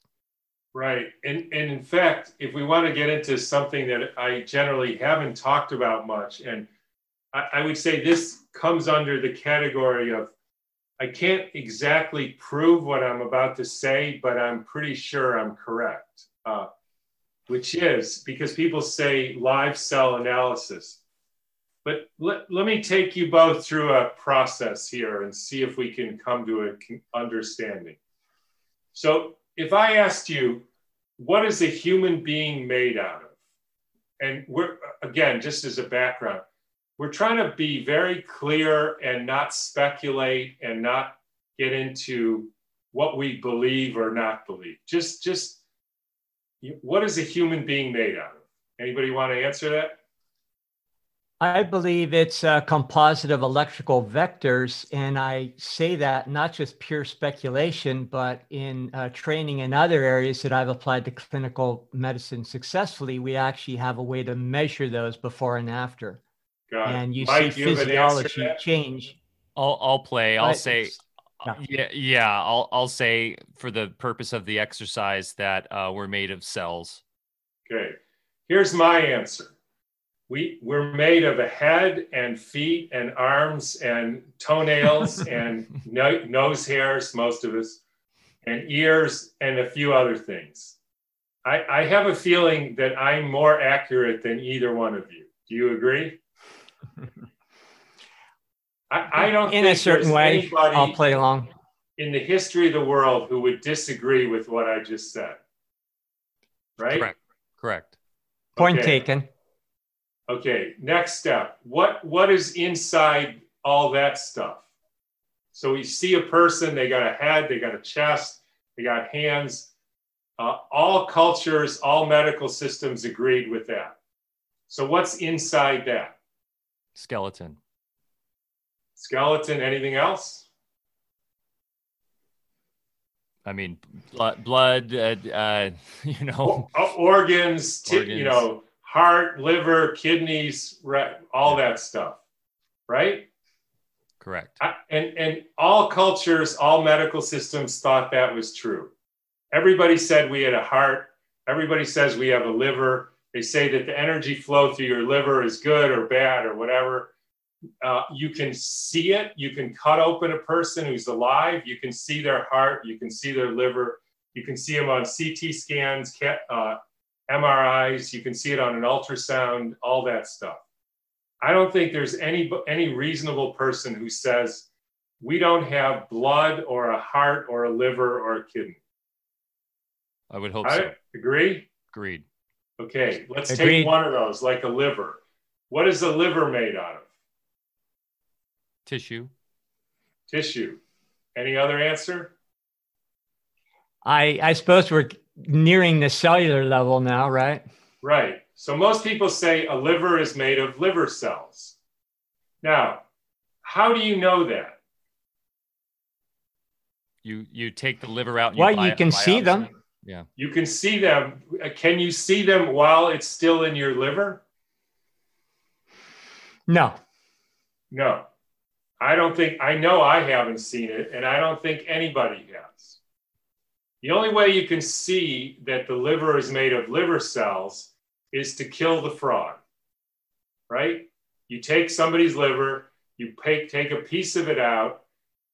Right. And, and in fact, if we want to get into something that I generally haven't talked about much, and I, I, would say this comes under the category of I can't exactly prove what I'm about to say, but I'm pretty sure I'm correct, uh, which is because people say live cell analysis. But let, let me take you both through a process here and see if we can come to an understanding. So if I asked you, what is a human being made out of? And we're, again, just as a background, we're trying to be very clear and not speculate and not get into what we believe or not believe. Just, just what is a human being made out of? Anybody want to answer that? I believe it's a composite of electrical vectors. And I say that not just pure speculation, but in uh, training in other areas that I've applied to clinical medicine successfully, we actually have a way to measure those before and after. Got and you Mike, see you physiology change. I'll, I'll play. I'll say, yeah. yeah, yeah. I'll, I'll say for the purpose of the exercise that uh, we're made of cells. Okay. Here's my answer we, we're made of a head and feet and arms and toenails and no, nose hairs, most of us, and ears and a few other things. I, I have a feeling that I'm more accurate than either one of you. Do you agree? I, I don't in a certain way. I'll play along in the history of the world who would disagree with what I just said. right? Correct. Correct. Point okay. taken. Okay, next step. What what is inside all that stuff? So we see a person, they got a head, they got a chest, they got hands. Uh, all cultures, all medical systems agreed with that. So what's inside that? Skeleton. Skeleton. Anything else? I mean, blood, blood uh, uh, you know, organs, t- organs, you know, heart, liver, kidneys, right, all that stuff, right? Correct. I, and and all cultures, all medical systems thought that was true. Everybody said we had a heart. Everybody says we have a liver. They say that the energy flow through your liver is good or bad or whatever. Uh, you can see it. You can cut open a person who's alive. You can see their heart. You can see their liver. You can see them on CT scans, uh, MRIs. You can see it on an ultrasound, all that stuff. I don't think there's any, any reasonable person who says we don't have blood or a heart or a liver or a kidney. I would hope I so. Agree? Agreed. Okay, let's Agreed. take one of those, like a liver. What is a liver made out of? Tissue. Tissue. Any other answer? I I suppose we're nearing the cellular level now, right? Right. So most people say a liver is made of liver cells. Now, how do you know that? You you take the liver out. well, you can see them. Yeah. You can see them. Uh, can you see them while it's still in your liver? No. No. I don't think, I know I haven't seen it, and I don't think anybody has. The only way you can see that the liver is made of liver cells is to kill the frog, right? You take somebody's liver, you take, take a piece of it out,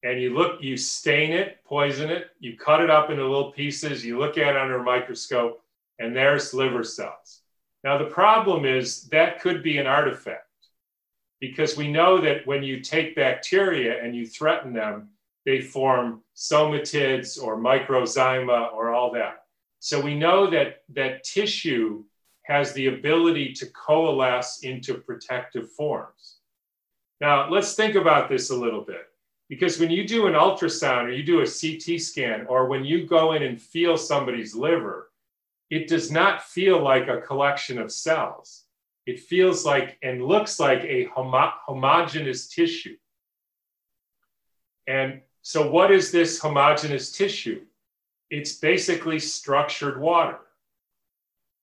and you look, you stain it, poison it, you cut it up into little pieces, you look at it under a microscope, and there's liver cells. Now, the problem is that could be an artifact because we know that when you take bacteria and you threaten them, they form somatids or microzyma or all that. So we know that that tissue has the ability to coalesce into protective forms. Now, let's think about this a little bit. Because when you do an ultrasound or you do a CT scan, or when you go in and feel somebody's liver, it does not feel like a collection of cells it feels like and looks like a homo- homogeneous tissue. And so, what is this homogeneous tissue? It's basically structured water.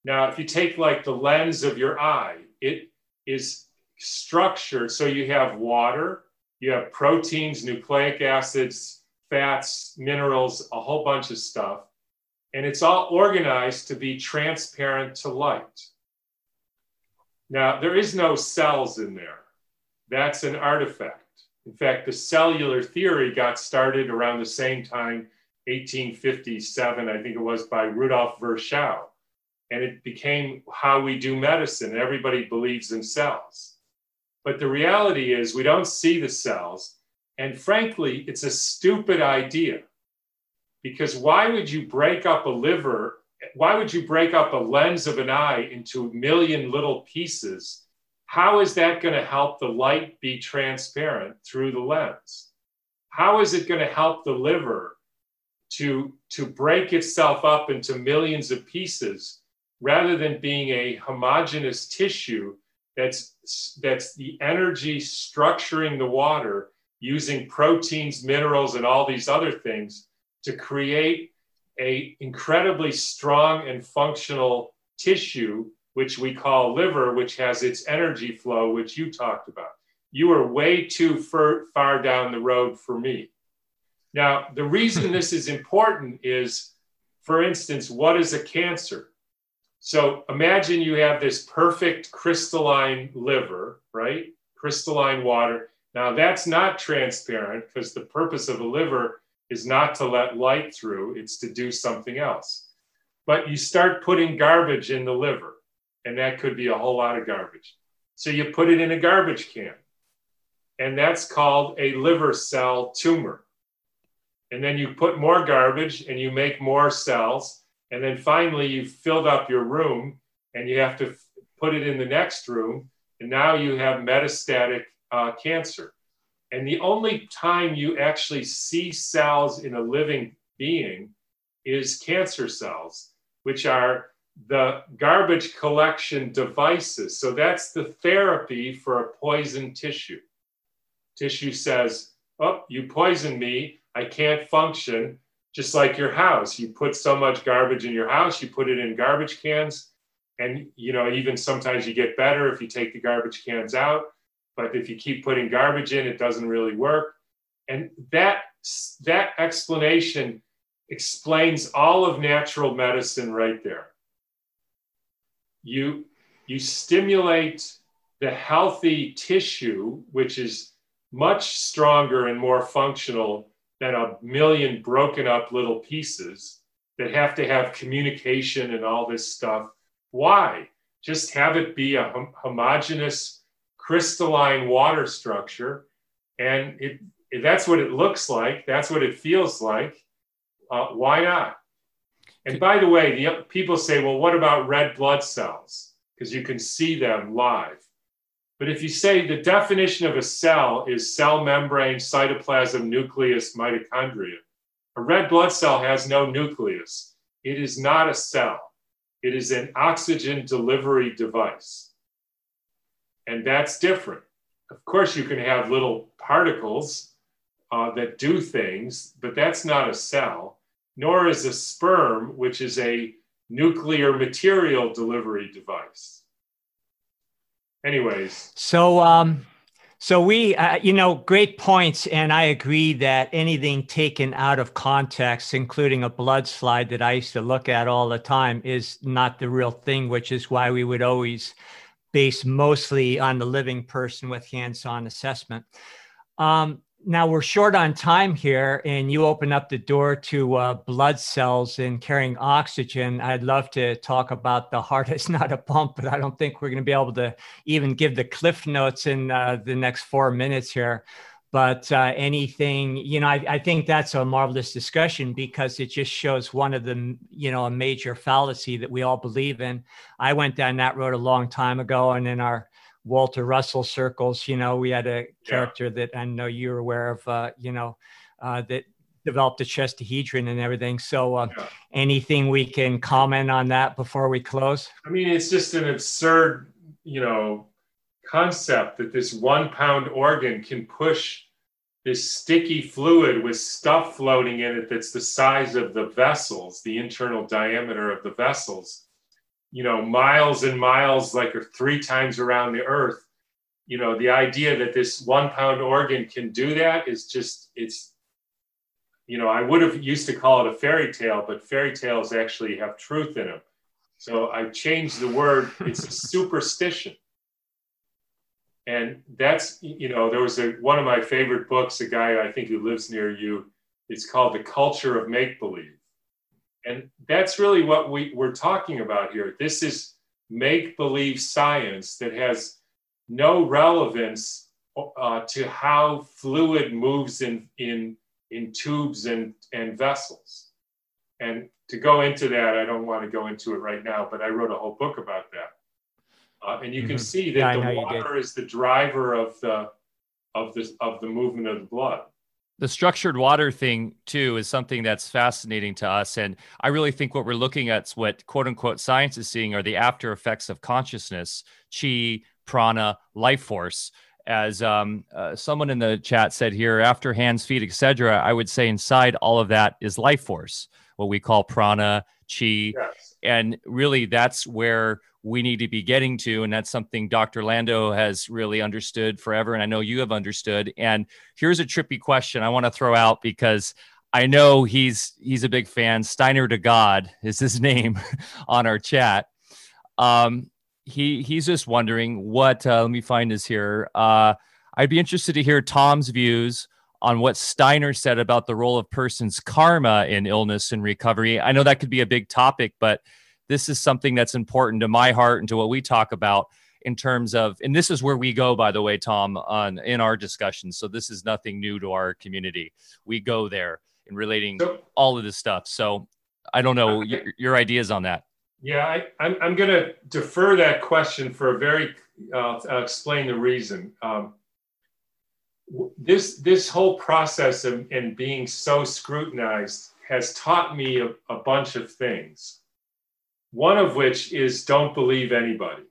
Now, if you take like the lens of your eye, it is structured. So you have water, you have proteins, nucleic acids, fats, minerals, a whole bunch of stuff. And it's all organized to be transparent to light. Now, there is no cells in there. That's an artifact. In fact, the cellular theory got started around the same time, 1857, I think it was by Rudolf Virchow. And it became how we do medicine. Everybody believes in cells. But the reality is, we don't see the cells. And frankly, it's a stupid idea. Because why would you break up a liver why would you break up a lens of an eye into a million little pieces? How is that going to help the light be transparent through the lens? How is it going to help the liver to, to break itself up into millions of pieces rather than being a homogeneous tissue that's, that's the energy structuring the water using proteins, minerals, and all these other things to create a incredibly strong and functional tissue, which we call liver, which has its energy flow, which you talked about. You are way too far, far down the road for me. Now, the reason this is important is, for instance, what is a cancer? So imagine you have this perfect crystalline liver, right? Crystalline water. Now, that's not transparent because the purpose of a liver is not to let light through, it's to do something else. But you start putting garbage in the liver, and that could be a whole lot of garbage. So you put it in a garbage can, and that's called a liver cell tumor. And then you put more garbage and you make more cells, And then finally, you've filled up your room and you have to put it in the next room. And now you have metastatic uh, cancer. And the only time you actually see cells in a living being is cancer cells, which are the garbage collection devices. So that's the therapy for a poisoned tissue. Tissue says, Oh, you poisoned me. I can't function. Just like your house, you put so much garbage in your house, you put it in garbage cans. And, you know, even sometimes you get better if you take the garbage cans out. But if you keep putting garbage in, it doesn't really work. And that, that explanation explains all of natural medicine right there. You, you stimulate the healthy tissue, which is much stronger and more functional than a million broken up little pieces that have to have communication and all this stuff. Why? Just have it be a hom- homogeneous crystalline water structure. And it, that's what it looks like. That's what it feels like. Uh, why not? And by the way, the people say, well, what about red blood cells? Because you can see them live. But if you say the definition of a cell is cell membrane, cytoplasm, nucleus, mitochondria, a red blood cell has no nucleus. It is not a cell. It is an oxygen delivery device. And that's different. Of course, you can have little particles uh, that do things, but that's not a cell, nor is a sperm, which is a nuclear material delivery device anyways. So, um, so we, uh, you know, great points, and I agree that anything taken out of context, including a blood slide that I used to look at all the time, is not the real thing. Which is why we would always base mostly on the living person with hands-on assessment. Um, now we're short on time here, and you open up the door to uh, blood cells and carrying oxygen. I'd love to talk about the heart is not a pump, but I don't think we're going to be able to even give the cliff notes in uh, the next four minutes here. But uh, anything, you know, I, I, think that's a marvelous discussion because it just shows one of the, you know, a major fallacy that we all believe in. I went down that road a long time ago, and in our Walter Russell circles. You know, we had a character yeah. that I know you're aware of. Uh, you know, uh, that developed a chestahedron and everything. So, uh, yeah. anything we can comment on that before we close? I mean, it's just an absurd, you know, concept that this one pound organ can push this sticky fluid with stuff floating in it that's the size of the vessels, the internal diameter of the vessels you know, miles and miles, like or three times around the earth. You know, the idea that this one pound organ can do that is just, it's, you know, I would have used to call it a fairy tale, but fairy tales actually have truth in them. So I changed the word, it's a superstition. And that's, you know, there was a, one of my favorite books, a guy I think who lives near you, it's called The Culture of Make Believe and that's really what we, we're talking about here. This is make believe science that has no relevance uh, to how fluid moves in, in, in tubes and, and vessels. And to go into that, I don't want to go into it right now, but I wrote a whole book about that. Uh, and you mm-hmm. can see that yeah, the water is the driver of the, of, the, of the movement of the blood the structured water thing too is something that's fascinating to us. And i really think what we're looking at is what quote unquote science is seeing are the after effects of consciousness chi prana life force. As um, uh, someone in the chat said here after hands feet etc i would say inside all of that is life force what we call prana chi yes. and really that's where we need to be getting to. And that's something Dr. Lando has really understood forever. And I know you have understood. And here's a trippy question I want to throw out because I know he's he's a big fan. Steiner to God is his name on our chat. Um, he he's just wondering what. Uh, let me find this here. Uh, I'd be interested to hear Tom's views on what Steiner said about the role of person's karma in illness and recovery. I know that could be a big topic, but this is something that's important to my heart and to what we talk about in terms of and this is where we go by the way tom on in our discussions so this is nothing new to our community we go there in relating so, all of this stuff so I don't know your, your ideas on that. Yeah, I, I'm, I'm going to defer that question for a very, uh, I'll explain the reason. Um, this, this whole process of, and being so scrutinized has taught me a, a bunch of things. One of which is don't believe anybody.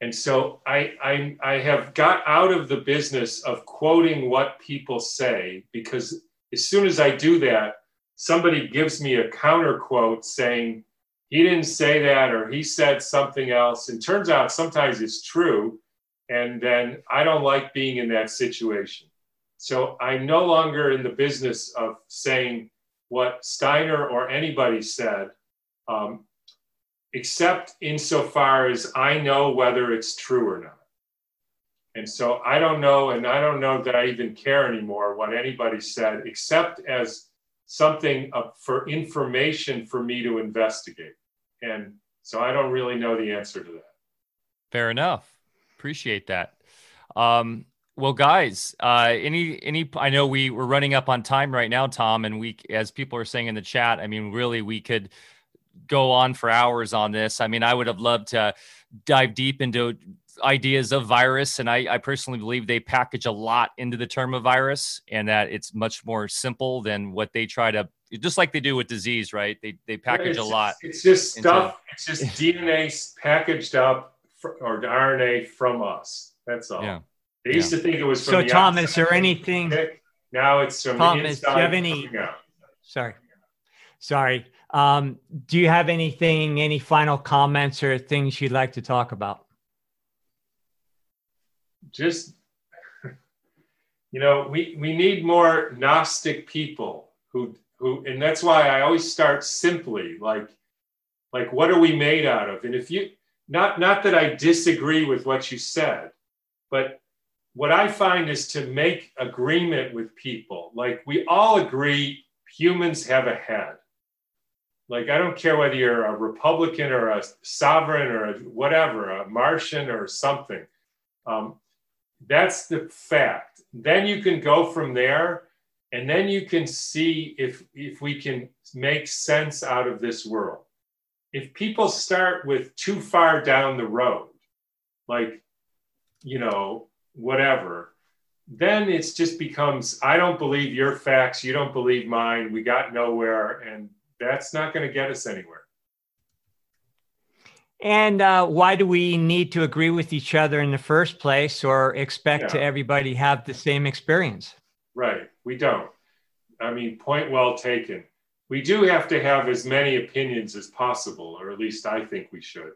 And so I, I, I have got out of the business of quoting what people say because as soon as I do that, somebody gives me a counter quote saying, he didn't say that or he said something else. And turns out sometimes it's true. And then I don't like being in that situation. So I'm no longer in the business of saying what Steiner or anybody said, um, except insofar as I know whether it's true or not. And so I don't know, and I don't know that I even care anymore what anybody said, except as something for information for me to investigate. And so I don't really know the answer to that. Fair enough. Appreciate that. Um, well, guys, uh, any any I know we we're running up on time right now, Tom, and we as people are saying in the chat, I mean, really, we could go on for hours on this. I mean, I would have loved to dive deep into ideas of virus, and I, I personally believe they package a lot into the term of virus, and that it's much more simple than what they try to just like they do with disease, right? They they package a lot. It's just stuff. Into, it's just DNA packaged up for, or RNA from us. That's all. Yeah. They yeah. used to think it was. so, Tom, is there anything? Now it's from Tom, the inside. do you have any? Sorry, sorry. Um, do you have anything? Any final comments or things you'd like to talk about? Just, you know, we we need more Gnostic people who who, and that's why I always start simply, like, like what are we made out of? And if you, not not that I disagree with what you said, but what I find is to make agreement with people. Like we all agree humans have a head. Like I don't care whether you're a Republican or a sovereign or a whatever, a Martian or something. Um, that's the fact. Then you can go from there and then you can see if if we can make sense out of this world if people start with too far down the road like you know whatever then it just becomes i don't believe your facts you don't believe mine we got nowhere and that's not going to get us anywhere and uh, why do we need to agree with each other in the first place or expect yeah. to everybody have the same experience right we don't. I mean, point well taken. We do have to have as many opinions as possible, or at least I think we should.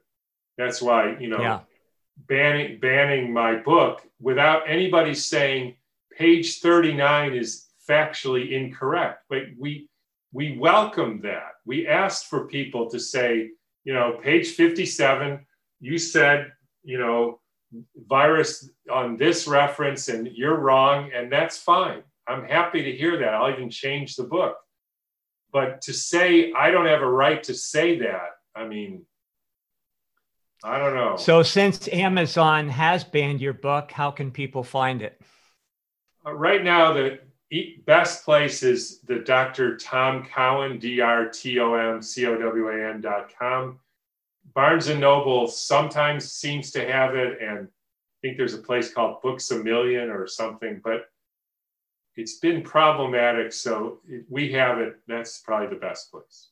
That's why, you know, yeah. banning banning my book without anybody saying page 39 is factually incorrect. But we we welcome that. We asked for people to say, you know, page 57, you said, you know, virus on this reference and you're wrong, and that's fine. I'm happy to hear that. I'll even change the book. But to say I don't have a right to say that, I mean, I don't know. So, since Amazon has banned your book, how can people find it? Uh, right now, the best place is the Dr. Tom Cowan, D R T O M C O W A N dot com. Barnes and Noble sometimes seems to have it, and I think there's a place called Books a Million or something. But it's been problematic. So we have it. That's probably the best place.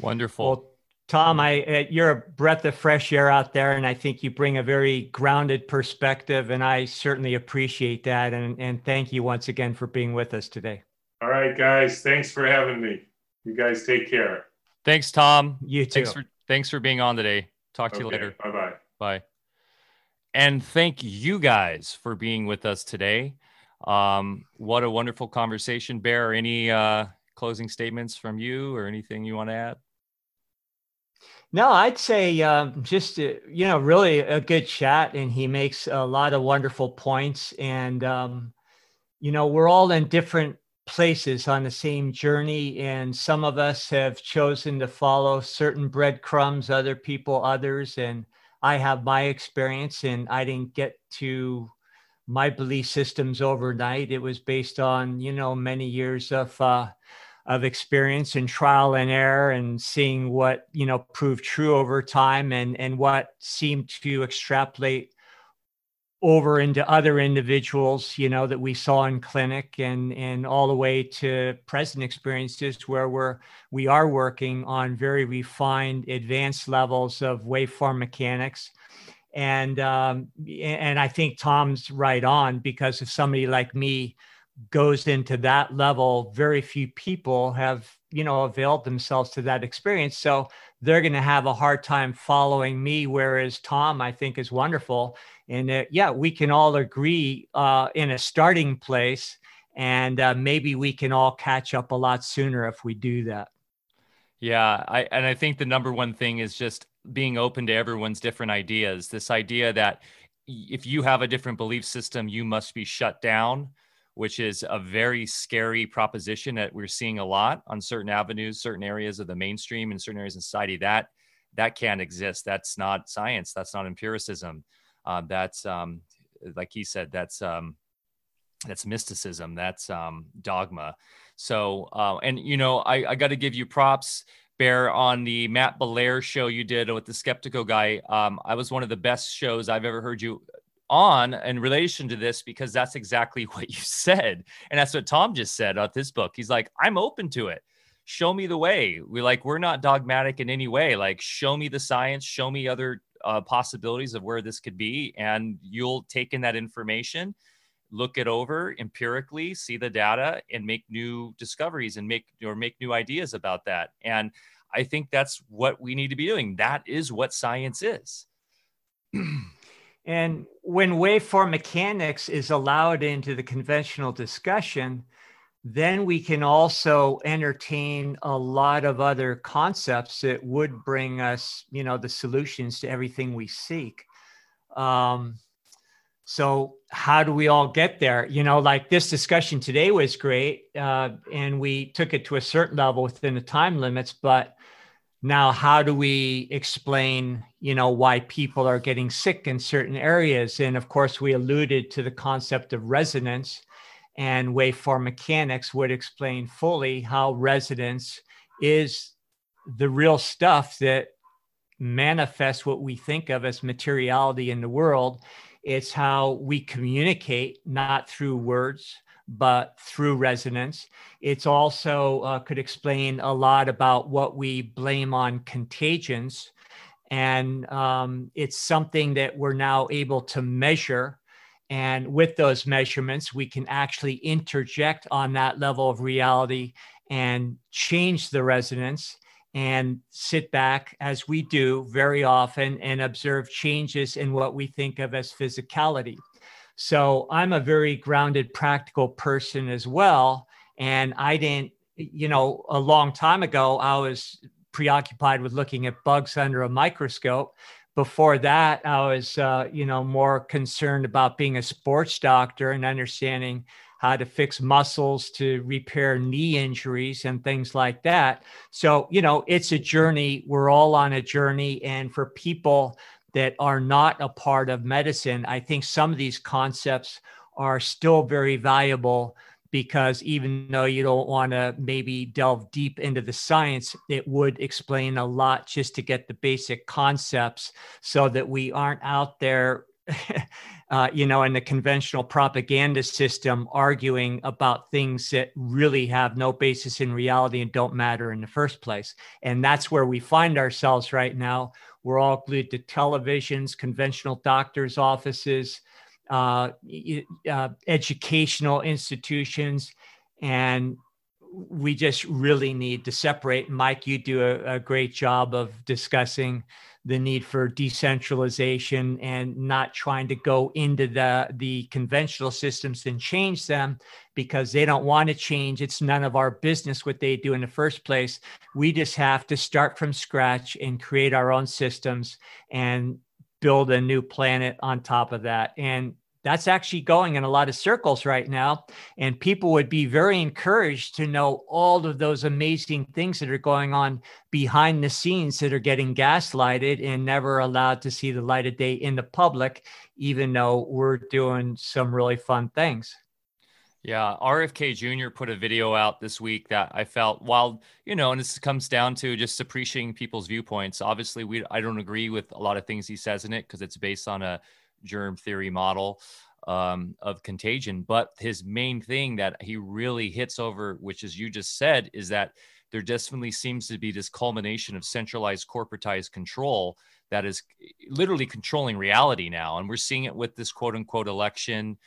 Wonderful. Well, Tom, I uh, you're a breath of fresh air out there, and I think you bring a very grounded perspective, and I certainly appreciate that. And and thank you once again for being with us today. All right, guys. Thanks for having me. You guys take care. Thanks, Tom. You too. Thanks for thanks for being on today. Talk to okay, you later. Bye bye. Bye. And thank you guys for being with us today. Um, what a wonderful conversation, Bear. Any uh, closing statements from you or anything you want to add? No, I'd say um, just uh, you know really a good chat, and he makes a lot of wonderful points. And um, you know we're all in different places on the same journey, and some of us have chosen to follow certain breadcrumbs, other people others. And I have my experience, and I didn't get to my belief systems overnight. It was based on, you know, many years of uh, of experience and trial and error and seeing what you know proved true over time and and what seemed to extrapolate over into other individuals you know that we saw in clinic and and all the way to present experiences where we're we are working on very refined advanced levels of waveform mechanics. And um, and i think tom's right on because if somebody like me goes into that level, very few people have, you know, availed themselves to that experience. So they're going to have a hard time following me. Whereas Tom, I think, is wonderful. And uh, yeah, we can all agree uh, in a starting place, and uh, maybe we can all catch up a lot sooner if we do that. Yeah, I and I think the number one thing is just being open to everyone's different ideas. This idea that if you have a different belief system, you must be shut down which is a very scary proposition that we're seeing a lot on certain avenues, certain areas of the mainstream and certain areas in society. That that can't exist. That's not science. That's not empiricism. Uh, that's um, like he said. That's um, that's mysticism. That's um, dogma. So, uh, and you know, I, I got to give you props. Bear on the Matt Belair show you did with the Skeptical guy. Um, I was one of the best shows I've ever heard you on in relation to this because that's exactly what you said. And that's what Tom just said about this book. He's like, I'm open to it. Show me the way. We like, we're not dogmatic in any way. Like, show me the science, show me other uh, possibilities of where this could be. And you'll take in that information, look it over empirically, see the data, and make new discoveries and make or make new ideas about that. And I think that's what we need to be doing. That is what science is. And when waveform mechanics is allowed into the conventional discussion, then we can also entertain a lot of other concepts that would bring us, you know, the solutions to everything we seek. Um, so how do we all get there? You know, like this discussion today was great, uh, and we took it to a certain level within the time limits, but now how do we explain you know why people are getting sick in certain areas and of course we alluded to the concept of resonance and waveform mechanics would explain fully how resonance is the real stuff that manifests what we think of as materiality in the world it's how we communicate not through words but through resonance. It's also uh, could explain a lot about what we blame on contagions. And um, it's something that we're now able to measure. And with those measurements, we can actually interject on that level of reality and change the resonance and sit back as we do very often and observe changes in what we think of as physicality. So I'm a very grounded, practical person as well. And I didn't, you know, a long time ago, I was preoccupied with looking at bugs under a microscope. Before that, I was, uh, you know, more concerned about being a sports doctor and understanding how to fix muscles to repair knee injuries and things like that. So, you know, it's a journey. We're all on a journey. And for people that are not a part of medicine, I think some of these concepts are still very valuable because even though you don't want to maybe delve deep into the science, it would explain a lot just to get the basic concepts so that we aren't out there. uh, you know, in the conventional propaganda system, arguing about things that really have no basis in reality and don't matter in the first place. And that's where we find ourselves right now. We're all glued to televisions, conventional doctors' offices, uh, uh, educational institutions, and we just really need to separate. Mike, you do a, a great job of discussing the need for decentralization and not trying to go into the the conventional systems and change them because they don't want to change it's none of our business what they do in the first place we just have to start from scratch and create our own systems and build a new planet on top of that and that's actually going in a lot of circles right now. And people would be very encouraged to know all of those amazing things that are going on behind the scenes that are getting gaslighted and never allowed to see the light of day in the public, even though we're doing some really fun things. Yeah, RFK Jr. put a video out this week that I felt while you know, and this comes down to just appreciating people's viewpoints. Obviously, we I don't agree with a lot of things he says in it because it's based on a germ theory model um, of contagion. But his main thing that he really hits over, which as you just said, is that there definitely seems to be this culmination of centralized corporatized control that is literally controlling reality now, and we're seeing it with this quote unquote election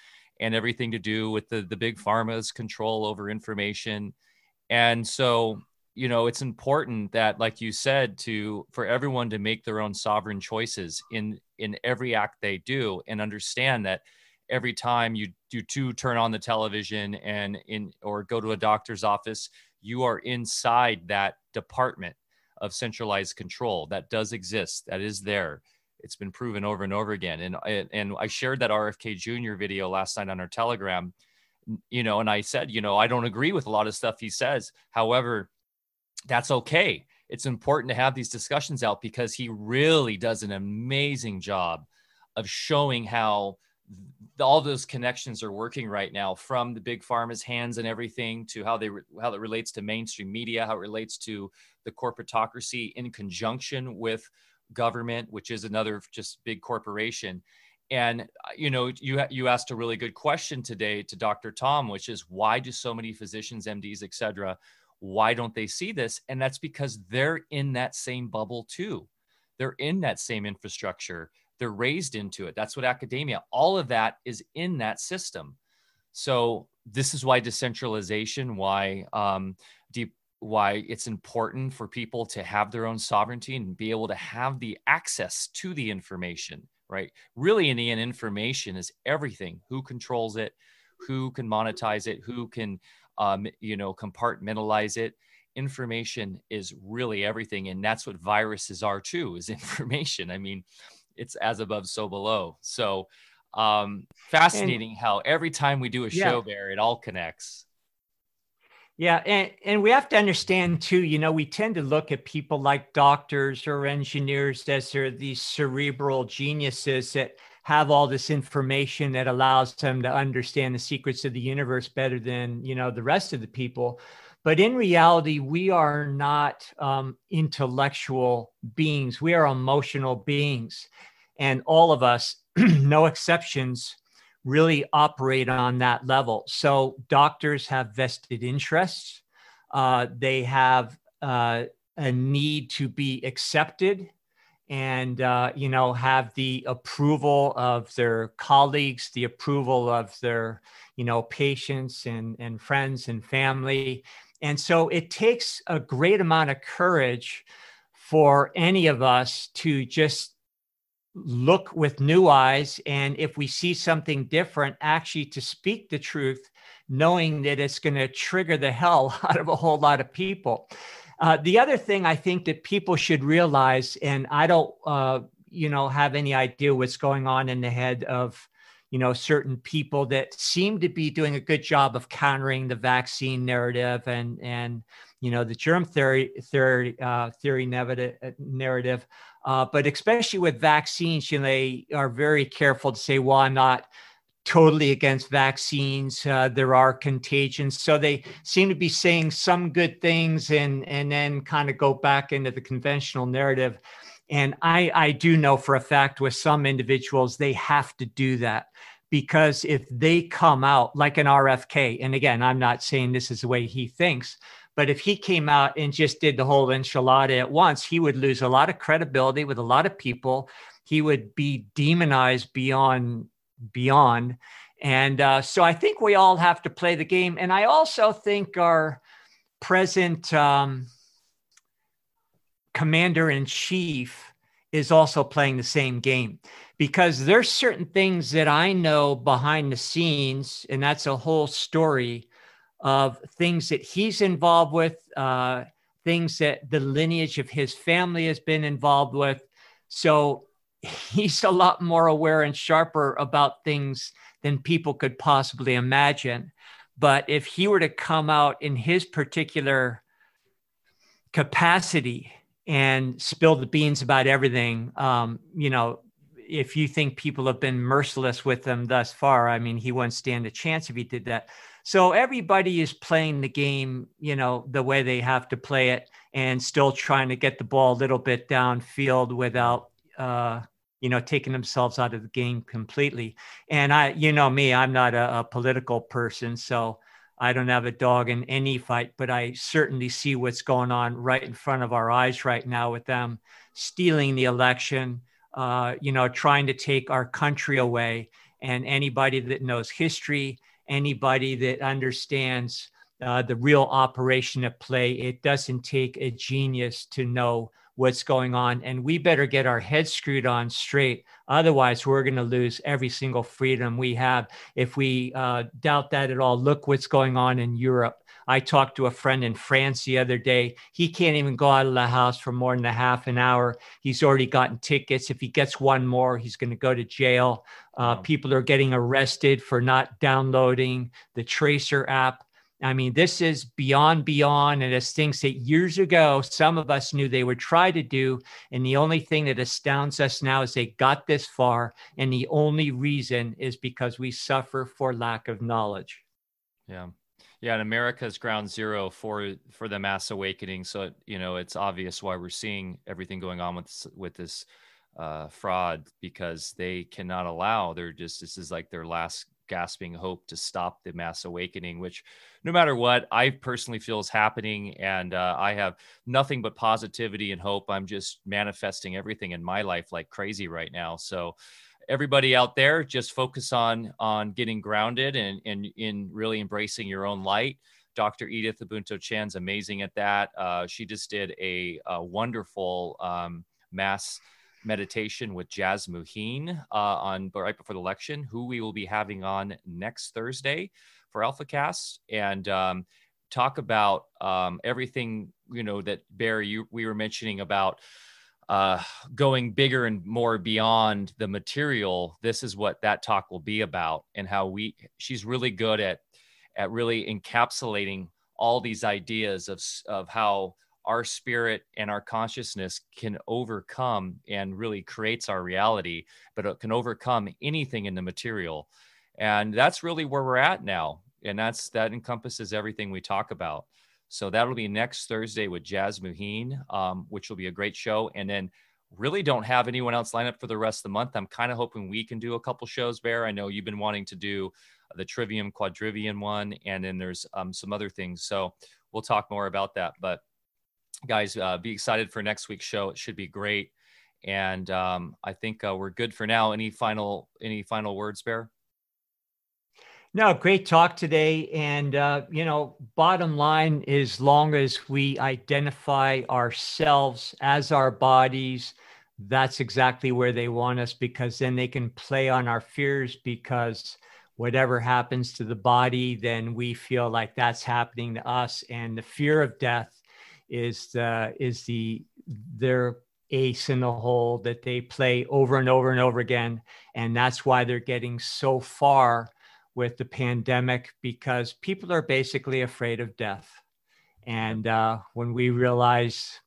and everything to do with the the big pharma's control over information. And so, you know, it's important that, like you said, to for everyone to make their own sovereign choices in in every act they do, and understand that every time you do to turn on the television and in or go to a doctor's office, you are inside that department of centralized control that does exist, that is there it's been proven over and over again. And and I shared that RFK Jr. video last night on our Telegram, you know, and I said, you know, I don't agree with a lot of stuff he says. However, that's okay. It's important to have these discussions out because he really does an amazing job of showing how all those connections are working right now from the big pharma's hands and everything to how they how it relates to mainstream media how it relates to the corporatocracy in conjunction with government, which is another just big corporation. And uh, you know, you you asked a really good question today to Dr. Tom, which is why do so many physicians, MDs, et cetera, why don't they see this? And that's because they're in that same bubble too. They're in that same infrastructure. They're raised into it. That's what academia, all of that is in that system. So this is why decentralization, why um, why it's important for people to have their own sovereignty and be able to have the access to the information right? Really in the end information is everything. Who controls it? Who can monetize it? Who can um, you know compartmentalize it? Information is really everything and that's what viruses are too is information. I mean it's as above so below. So um fascinating and, how every time we do a yeah. show there it all connects yeah, and, and we have to understand too, you know, we tend to look at people like doctors or engineers as they're these cerebral geniuses that have all this information that allows them to understand the secrets of the universe better than, you know, the rest of the people. But in reality, we are not um, intellectual beings. We are emotional beings. And all of us, no exceptions, really operate on that level. So doctors have vested interests. Uh, they have uh, a need to be accepted and uh, you know have the approval of their colleagues the approval of their you know patients and, and friends and family and so it takes a great amount of courage for any of us to just look with new eyes and if we see something different actually to speak the truth knowing that it's going to trigger the hell out of a whole lot of people. Uh, the other thing i think that people should realize and i don't uh, you know have any idea what's going on in the head of you know certain people that seem to be doing a good job of countering the vaccine narrative and and you know the germ theory theory uh, theory narrative uh, but especially with vaccines, you know, they are very careful to say, well, I'm not totally against vaccines. Uh, there are contagions. So they seem to be saying some good things and, and then kind of go back into the conventional narrative. And I, I do know for a fact with some individuals, they have to do that because if they come out like an RFK, and again, I'm not saying this is the way he thinks, but if he came out and just did the whole enchilada at once, he would lose a lot of credibility with a lot of people. He would be demonized beyond beyond. And uh, so I think we all have to play the game. And I also think our present um, commander in chief is also playing the same game because there's certain things that I know behind the scenes, and that's a whole story of things that he's involved with, uh, things that the lineage of his family has been involved with. So he's a lot more aware and sharper about things than people could possibly imagine. But if he were to come out in his particular capacity and spill the beans about everything, um, you know, if you think people have been merciless with him thus far, I mean, he wouldn't stand a chance if he did that. So everybody is playing the game, you know, the way they have to play it and still trying to get the ball a little bit downfield without, uh, you know, taking themselves out of the game completely. And I, you know, me, I'm not a, a political person. So I don't have a dog in any fight, but I certainly see what's going on right in front of our eyes right now with them stealing the election, uh, you know, trying to take our country away. And anybody that knows history, anybody that understands uh, the real operation at play, it doesn't take a genius to know what's going on. And we better get our heads screwed on straight. Otherwise, we're going to lose every single freedom we have. If we uh, doubt that at all, look what's going on in Europe. I talked to a friend in France the other day. He can't even go out of the house for more than a half an hour. He's already gotten tickets. If he gets one more, he's going to go to jail. Uh, people are getting arrested for not downloading the Tracer app. I mean, this is beyond beyond, and it's things that years ago some of us knew they would try to do. And the only thing that astounds us now is they got this far, and the only reason is because we suffer for lack of knowledge. Yeah, yeah, and America is ground zero for for the mass awakening. So you know, it's obvious why we're seeing everything going on with with this uh, fraud because they cannot allow. They're just this is like their last gasping hope to stop the mass awakening, which no matter what, I personally feel is happening. And uh, I have nothing but positivity and hope. I'm just manifesting everything in my life like crazy right now. So, everybody out there, just focus on on getting grounded and, and in really embracing your own light. Dr. Edith Ubuntu Chan's amazing at that. Uh, she just did a, a wonderful um, mass meditation with Jazz Muheen uh, on right before the election, who we will be having on next Thursday for AlphaCast, and um, talk about um, everything you know that Barry you we were mentioning about uh, going bigger and more beyond the material. This is what that talk will be about, and how we she's really good at at really encapsulating all these ideas of of how our spirit and our consciousness can overcome and really creates our reality, but it can overcome anything in the material. And that's really where we're at now. And that's that encompasses everything we talk about. So that'll be next Thursday with Jazz Muheen, um, which will be a great show. And then really don't have anyone else lined up for the rest of the month. I'm kind of hoping we can do a couple shows, Bear. I know you've been wanting to do the Trivium Quadrivium one, and then there's um, some other things. So we'll talk more about that. But guys, uh, be excited for next week's show. It should be great. And um, I think uh, we're good for now. Any final any final words, Bear? No, great talk today. And, uh, you know, bottom line, as long as we identify ourselves as our bodies, that's exactly where they want us because then they can play on our fears because whatever happens to the body, then we feel like that's happening to us. And the fear of death is the is the their ace in the hole that they play over and over and over again. And that's why they're getting so far with the pandemic because people are basically afraid of death. And uh, when we realize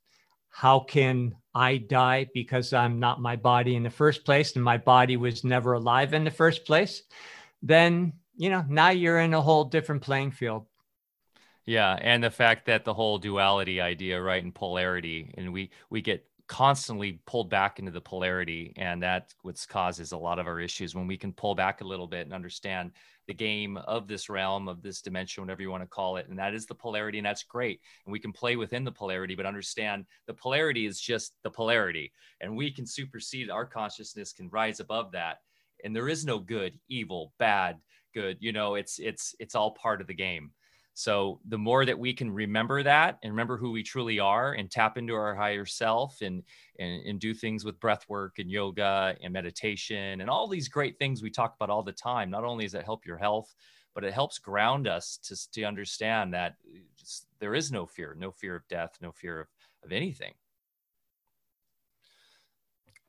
how can i die because i'm not my body in the first place and my body was never alive in the first place then you know now you're in a whole different playing field yeah, and the fact that the whole duality idea, right, and polarity, and we we get constantly pulled back into the polarity, and that what causes a lot of our issues. When we can pull back a little bit and understand the game of this realm, of this dimension, whatever you want to call it, and that is the polarity, and that's great. And we can play within the polarity, but understand the polarity is just the polarity, and we can supersede our consciousness, can rise above that, and there is no good, evil, bad, good. You know, it's it's it's all part of the game so the more that we can remember that and remember who we truly are and tap into our higher self and, and, and do things with breath work and yoga and meditation and all these great things we talk about all the time, not only does it help your health, but it helps ground us to, to understand that uh, just, there is no fear, no fear of death, no fear of, of anything.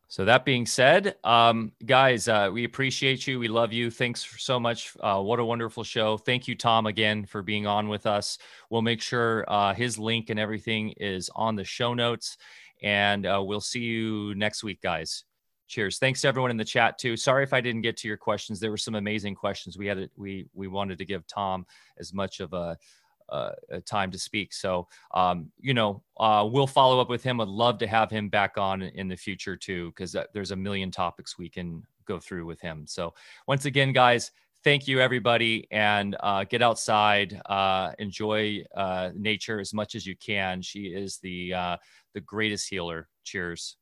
So that being said, um, guys, uh, we appreciate you. We love you. Thanks so much. Uh, what a wonderful show. Thank you, Tom, again for being on with us. We'll make sure uh, his link and everything is on the show notes, and uh, we'll see you next week, guys. Cheers. Thanks to everyone in the chat too. Sorry if I didn't get to your questions. There were some amazing questions. We had it. We we wanted to give Tom as much of a, a, a time to speak. So um, you know, uh, we'll follow up with him. I'd love to have him back on in the future too, because there's a million topics we can go through with him. So once again, guys, thank you everybody and uh, get outside uh, enjoy uh, nature as much as you can she is the uh, the greatest healer cheers